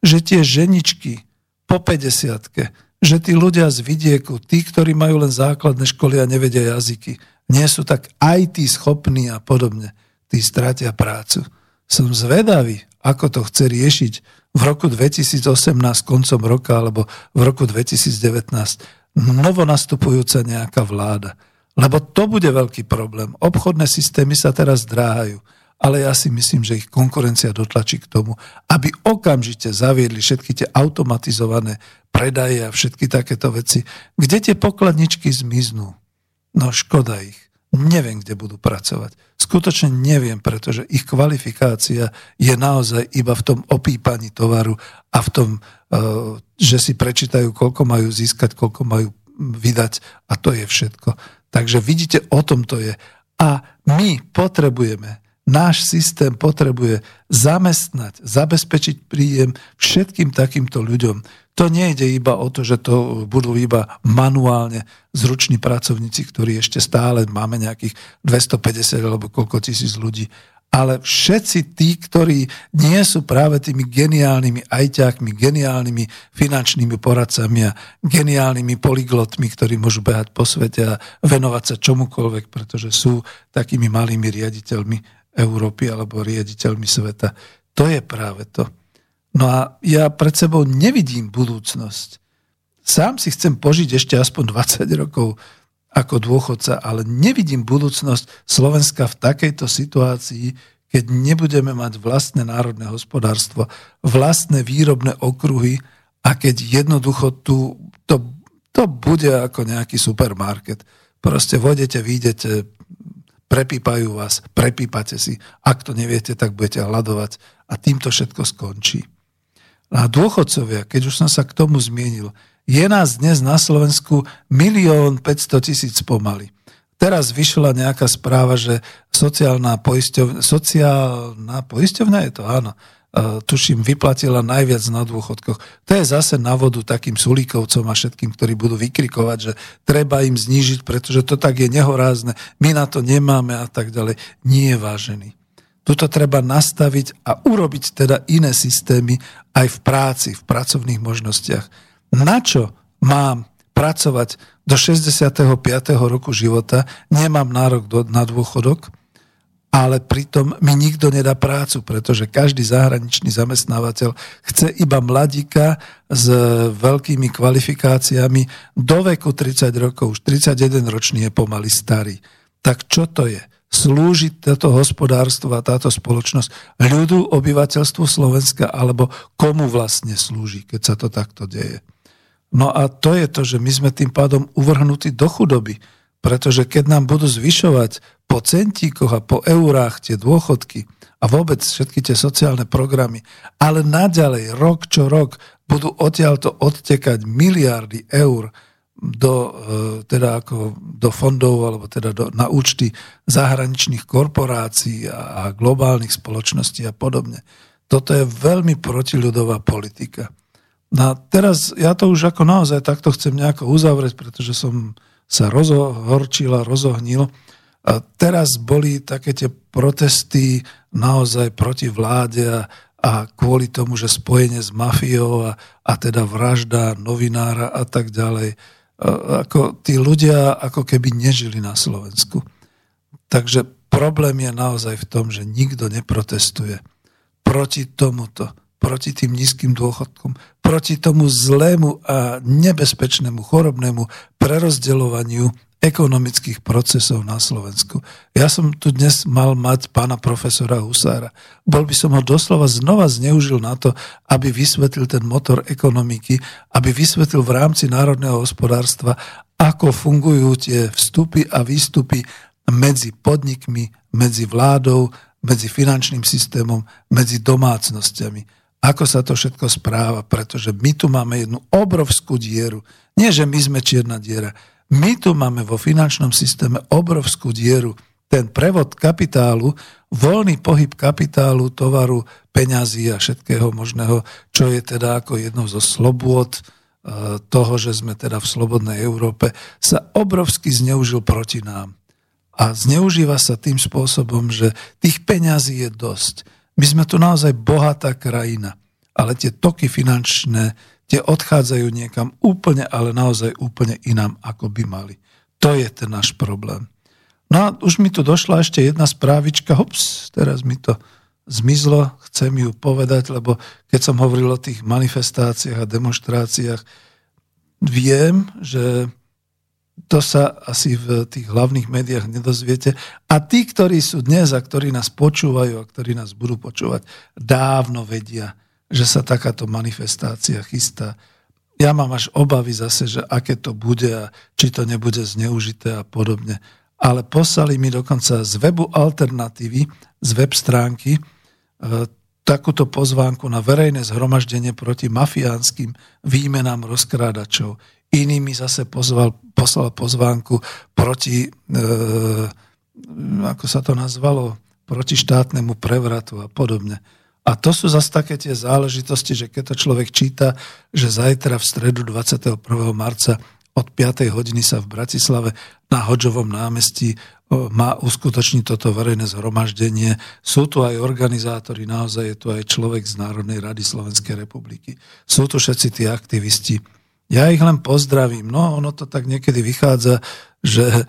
Že tie ženičky po 50 že tí ľudia z vidieku, tí, ktorí majú len základné školy a nevedia jazyky, nie sú tak tí schopní a podobne, tí stratia prácu. Som zvedavý, ako to chce riešiť v roku 2018 koncom roka alebo v roku 2019 novonastupujúca nejaká vláda. Lebo to bude veľký problém. Obchodné systémy sa teraz dráhajú ale ja si myslím, že ich konkurencia dotlačí k tomu, aby okamžite zaviedli všetky tie automatizované predaje a všetky takéto veci. Kde tie pokladničky zmiznú? No škoda ich. neviem, kde budú pracovať. Skutočne neviem, pretože ich kvalifikácia je naozaj iba v tom opípaní tovaru a v tom, eh, že si prečítajú, koľko majú získať, koľko majú vydať a to je všetko. Takže vidíte, o tom to je. A my potrebujeme, náš systém potrebuje zamestnať, zabezpečiť príjem všetkým takýmto ľuďom. To nejde iba o to, že to budú iba manuálne zruční pracovníci, ktorí ešte stále máme nejakých 250 alebo koľko tisíc ľudí. Ale všetci tí, ktorí nie sú práve tými geniálnymi ajťákmi, geniálnymi finančnými poradcami a geniálnymi poliglotmi, ktorí môžu behať po svete a venovať sa čomukoľvek, pretože sú takými malými riaditeľmi Európy alebo riaditeľmi sveta. To je práve to. No a ja pred sebou nevidím budúcnosť. Sám si chcem požiť ešte aspoň 20 rokov ako dôchodca, ale nevidím budúcnosť Slovenska v takejto situácii, keď nebudeme mať vlastné národné hospodárstvo, vlastné výrobné okruhy a keď jednoducho tu, to, to bude ako nejaký supermarket. Proste vodete, výjdete, prepípajú vás, prepípate si. Ak to neviete, tak budete hľadovať a týmto všetko skončí. A dôchodcovia, keď už som sa k tomu zmienil, je nás dnes na Slovensku milión 500 tisíc pomaly. Teraz vyšla nejaká správa, že sociálna poisťovňa, sociálna poisťovňa je to, áno, tuším, vyplatila najviac na dôchodkoch. To je zase na vodu takým sulíkovcom a všetkým, ktorí budú vykrikovať, že treba im znížiť, pretože to tak je nehorázne, my na to nemáme a tak ďalej. Nie, vážený. Tuto treba nastaviť a urobiť teda iné systémy aj v práci, v pracovných možnostiach. Na čo mám pracovať do 65. roku života, nemám nárok do, na dôchodok, ale pritom mi nikto nedá prácu, pretože každý zahraničný zamestnávateľ chce iba mladíka s veľkými kvalifikáciami do veku 30 rokov, už 31 ročný je pomaly starý. Tak čo to je? slúži toto hospodárstvo a táto spoločnosť ľudu, obyvateľstvu Slovenska, alebo komu vlastne slúži, keď sa to takto deje. No a to je to, že my sme tým pádom uvrhnutí do chudoby, pretože keď nám budú zvyšovať po centíkoch a po eurách tie dôchodky a vôbec všetky tie sociálne programy, ale naďalej, rok čo rok, budú odtiaľto odtekať miliardy eur, do, e, teda ako do fondov alebo teda do, na účty zahraničných korporácií a, a globálnych spoločností a podobne. Toto je veľmi protiľudová politika. No a teraz ja to už ako naozaj takto chcem nejako uzavrieť, pretože som sa rozohorčil a rozohnil. A teraz boli také tie protesty naozaj proti vláde a, a kvôli tomu, že spojenie s mafiou a, a teda vražda novinára a tak ďalej ako tí ľudia ako keby nežili na Slovensku. Takže problém je naozaj v tom, že nikto neprotestuje proti tomuto, proti tým nízkym dôchodkom, proti tomu zlému a nebezpečnému chorobnému prerozdeľovaniu ekonomických procesov na Slovensku. Ja som tu dnes mal mať pána profesora Husára. Bol by som ho doslova znova zneužil na to, aby vysvetlil ten motor ekonomiky, aby vysvetlil v rámci národného hospodárstva, ako fungujú tie vstupy a výstupy medzi podnikmi, medzi vládou, medzi finančným systémom, medzi domácnosťami. Ako sa to všetko správa, pretože my tu máme jednu obrovskú dieru. Nie, že my sme čierna diera, my tu máme vo finančnom systéme obrovskú dieru. Ten prevod kapitálu, voľný pohyb kapitálu, tovaru, peňazí a všetkého možného, čo je teda ako jednou zo slobôd e, toho, že sme teda v slobodnej Európe, sa obrovsky zneužil proti nám. A zneužíva sa tým spôsobom, že tých peňazí je dosť. My sme tu naozaj bohatá krajina, ale tie toky finančné tie odchádzajú niekam úplne, ale naozaj úplne inám, ako by mali. To je ten náš problém. No a už mi tu došla ešte jedna správička, hops, teraz mi to zmizlo, chcem ju povedať, lebo keď som hovoril o tých manifestáciách a demonstráciách, viem, že to sa asi v tých hlavných médiách nedozviete. A tí, ktorí sú dnes a ktorí nás počúvajú a ktorí nás budú počúvať, dávno vedia, že sa takáto manifestácia chystá. Ja mám až obavy zase, že aké to bude a či to nebude zneužité a podobne. ale poslali mi dokonca z webu alternatívy, z web stránky, e, takúto pozvánku na verejné zhromaždenie proti mafiánskym výmenám rozkrádačov. Iný mi zase pozval, poslal pozvánku proti, e, ako sa to nazvalo, proti štátnemu prevratu a podobne. A to sú zase také tie záležitosti, že keď to človek číta, že zajtra v stredu 21. marca od 5. hodiny sa v Bratislave na Hodžovom námestí má uskutočniť toto verejné zhromaždenie. Sú tu aj organizátori, naozaj je tu aj človek z Národnej rady Slovenskej republiky. Sú tu všetci tí aktivisti. Ja ich len pozdravím. No, ono to tak niekedy vychádza, že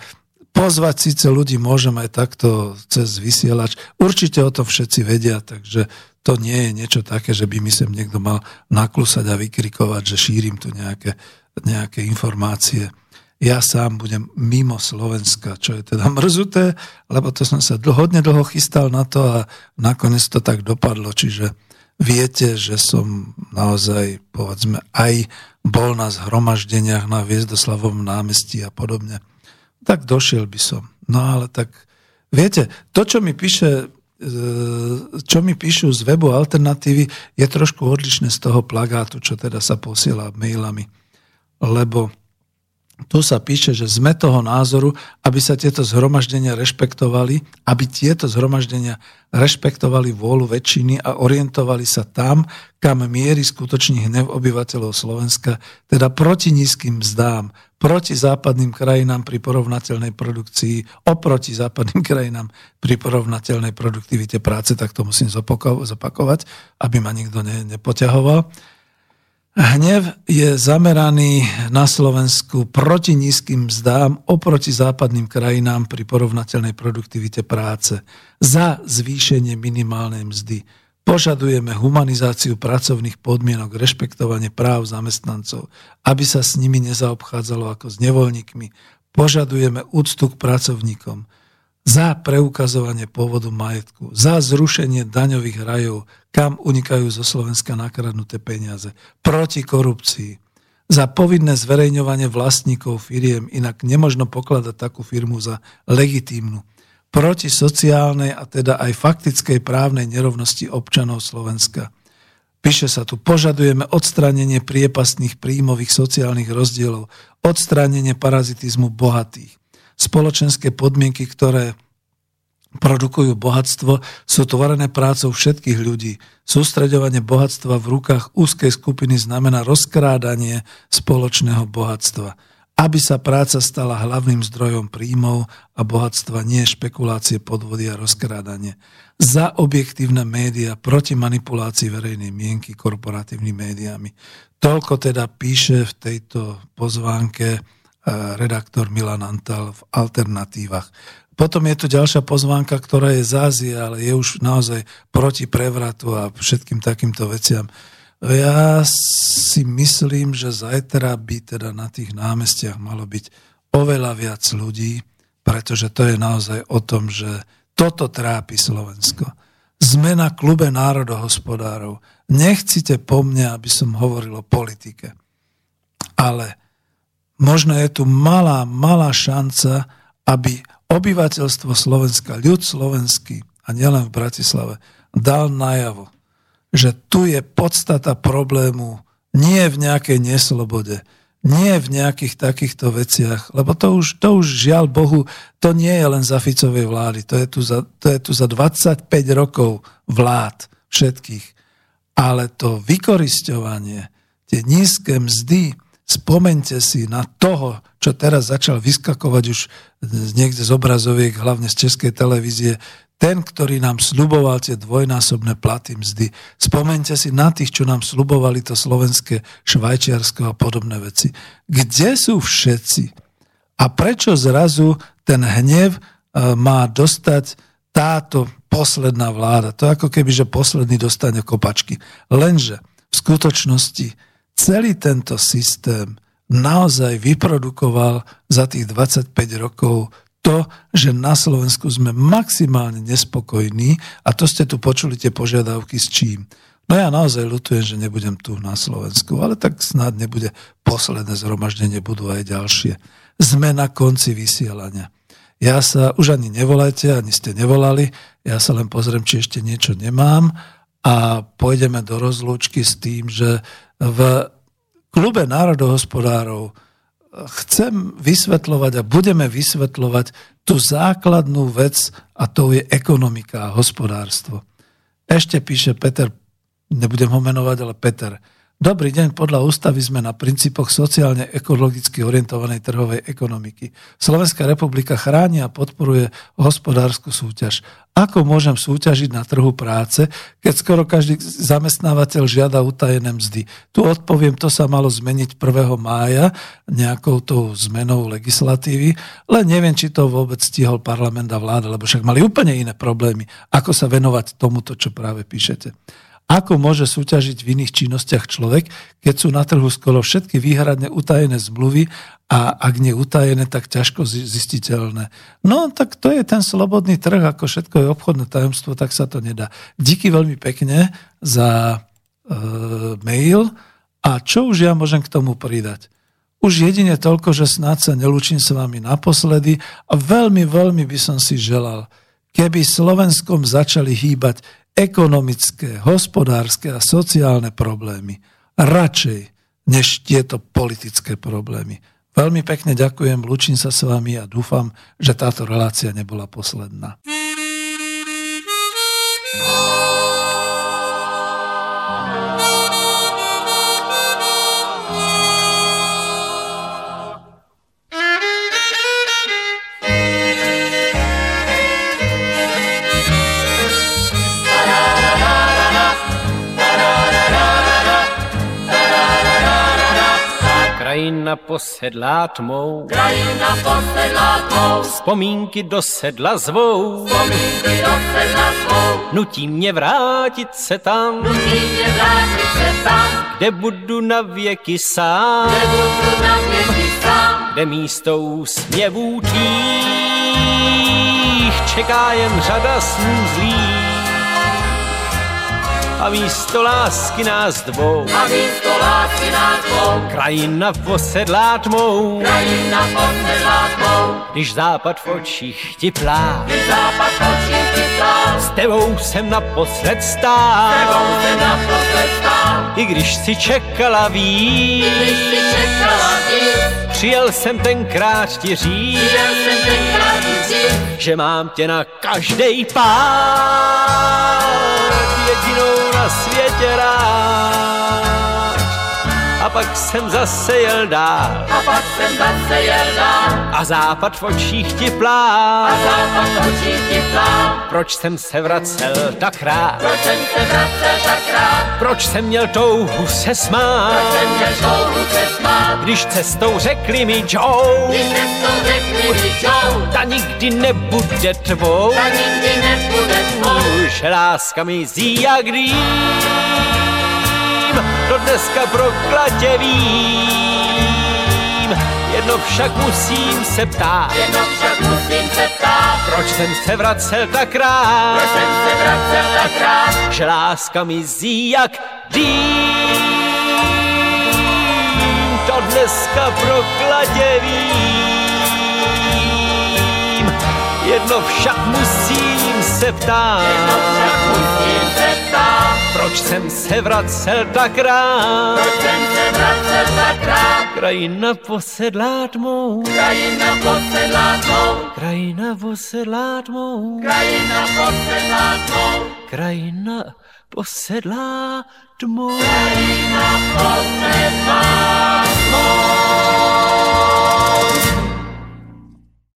pozvať síce ľudí môžem aj takto cez vysielač. Určite o to všetci vedia, takže to nie je niečo také, že by mi sem niekto mal naklusať a vykrikovať, že šírim tu nejaké, nejaké informácie. Ja sám budem mimo Slovenska, čo je teda mrzuté, lebo to som sa dlho, hodne dlho chystal na to a nakoniec to tak dopadlo, čiže viete, že som naozaj, povedzme, aj bol na zhromaždeniach na Viezdoslavovom námestí a podobne. Tak došiel by som. No ale tak, viete, to, čo mi píše čo mi píšu z webu alternatívy, je trošku odlišné z toho plagátu, čo teda sa posiela mailami. Lebo tu sa píše, že sme toho názoru, aby sa tieto zhromaždenia rešpektovali, aby tieto zhromaždenia rešpektovali vôľu väčšiny a orientovali sa tam, kam mierí skutočný hnev obyvateľov Slovenska, teda proti nízkym mzdám, proti západným krajinám pri porovnateľnej produkcii, oproti západným krajinám pri porovnateľnej produktivite práce, tak to musím zopakovať, aby ma nikto ne, nepoťahoval. Hnev je zameraný na Slovensku proti nízkym mzdám oproti západným krajinám pri porovnateľnej produktivite práce za zvýšenie minimálnej mzdy. Požadujeme humanizáciu pracovných podmienok, rešpektovanie práv zamestnancov, aby sa s nimi nezaobchádzalo ako s nevoľníkmi. Požadujeme úctu k pracovníkom za preukazovanie pôvodu majetku, za zrušenie daňových rajov, kam unikajú zo Slovenska nakradnuté peniaze, proti korupcii, za povinné zverejňovanie vlastníkov firiem, inak nemožno pokladať takú firmu za legitímnu, proti sociálnej a teda aj faktickej právnej nerovnosti občanov Slovenska. Píše sa tu, požadujeme odstránenie priepastných príjmových sociálnych rozdielov, odstránenie parazitizmu bohatých, spoločenské podmienky, ktoré produkujú bohatstvo, sú tvorené prácou všetkých ľudí. Sústreďovanie bohatstva v rukách úzkej skupiny znamená rozkrádanie spoločného bohatstva. Aby sa práca stala hlavným zdrojom príjmov a bohatstva, nie špekulácie, podvody a rozkrádanie. Za objektívne médiá proti manipulácii verejnej mienky korporatívnymi médiami. Toľko teda píše v tejto pozvánke redaktor Milan Antal v alternatívach. Potom je tu ďalšia pozvánka, ktorá je z Ázie, ale je už naozaj proti prevratu a všetkým takýmto veciam. Ja si myslím, že zajtra by teda na tých námestiach malo byť oveľa viac ľudí, pretože to je naozaj o tom, že toto trápi Slovensko. Sme na klube národohospodárov. Nechcite po mne, aby som hovoril o politike. Ale možno je tu malá, malá šanca, aby obyvateľstvo Slovenska, ľud slovenský a nielen v Bratislave, dal najavo, že tu je podstata problému nie v nejakej neslobode, nie v nejakých takýchto veciach, lebo to už, to už žiaľ Bohu, to nie je len za Ficovej vlády, to je tu za, to je tu za 25 rokov vlád všetkých. Ale to vykorisťovanie, tie nízke mzdy, Spomente si na toho, čo teraz začal vyskakovať už niekde z obrazoviek, hlavne z českej televízie, ten, ktorý nám sluboval tie dvojnásobné platy mzdy. Spomente si na tých, čo nám slubovali to slovenské, švajčiarsko a podobné veci. Kde sú všetci? A prečo zrazu ten hnev e, má dostať táto posledná vláda? To je ako keby, že posledný dostane kopačky. Lenže v skutočnosti celý tento systém naozaj vyprodukoval za tých 25 rokov to, že na Slovensku sme maximálne nespokojní a to ste tu počuli tie požiadavky s čím. No ja naozaj ľutujem, že nebudem tu na Slovensku, ale tak snad nebude posledné zhromaždenie, budú aj ďalšie. Sme na konci vysielania. Ja sa, už ani nevolajte, ani ste nevolali, ja sa len pozriem, či ešte niečo nemám a pôjdeme do rozlúčky s tým, že v klube národohospodárov chcem vysvetľovať a budeme vysvetľovať tú základnú vec a to je ekonomika a hospodárstvo. Ešte píše Peter, nebudem ho menovať, ale Peter, Dobrý deň, podľa ústavy sme na princípoch sociálne ekologicky orientovanej trhovej ekonomiky. Slovenská republika chráni a podporuje hospodárskú súťaž. Ako môžem súťažiť na trhu práce, keď skoro každý zamestnávateľ žiada utajené mzdy? Tu odpoviem, to sa malo zmeniť 1. mája nejakou tou zmenou legislatívy, len neviem, či to vôbec stihol parlament a vláda, lebo však mali úplne iné problémy, ako sa venovať tomuto, čo práve píšete. Ako môže súťažiť v iných činnostiach človek, keď sú na trhu skoro všetky výhradne utajené zmluvy a ak nie utajené, tak ťažko zistiteľné. No, tak to je ten slobodný trh, ako všetko je obchodné tajomstvo, tak sa to nedá. Díky veľmi pekne za e, mail a čo už ja môžem k tomu pridať? Už jedine toľko, že snáď sa nelúčim s vami naposledy a veľmi, veľmi by som si želal, keby Slovenskom začali hýbať ekonomické, hospodárske a sociálne problémy radšej než tieto politické problémy. Veľmi pekne ďakujem, lučím sa s vami a dúfam, že táto relácia nebola posledná. Krajina posedlá tmou, Krajina posedlá tmou, vzpomínky do sedla zvou, vzpomínky do sedla svou, nutí mě vrátit se tam, nutí mě vrátit se tam, kde budu na věky sám, kde budu na věky sám, kde místo úsměvů tvých čeká jen řada snů zlých. A místo lásky nás dvou, a místo lásky nás dvou, krajina posedlá tmou, krajina posedlá tmou, když západ v očích ti plá. když západ očí ti plál, S tebou jsem naposled stál, tebou se naposled stál, i když si čekala víc. když si čekala víc, Přijel jsem tenkrát ti říct, Viděl jsem tenkrát říct, že mám tě na každej pár, jedinou na světě rád. A pak jsem zase jel dál a pak jsem zase jel dál, a západ v očích ti a plál. západ očí ti plál, Proč jsem se vracel tak rád? proč jsem se vracel tak rád, Proč jsem měl touhu se smát? proč jsem měl touhu se smát, Když cestou řekli mi Joe, když cestou řekli mi Joe, ta nikdy nebude tvou. ta nikdy nebude tvou, že láska mizí jak dým. To dneska proklatě vím. Jedno však musím se ptát, jedno však musím se ptát, proč jsem se vracel tak rád, proč jsem se vracel tak rád, že láska mizí jak dým. To dneska proklatě vím. Jedno však musím se ptát, jedno však musím se proč jsem se vracel tak rád. proč jsem se vracel tak rád, Krajina posedlá tmou, krajina posedlá tmou, krajina posedlá tmou, krajina posedlá tmou, krajina posedlá tmou. krajina posedlá tmou.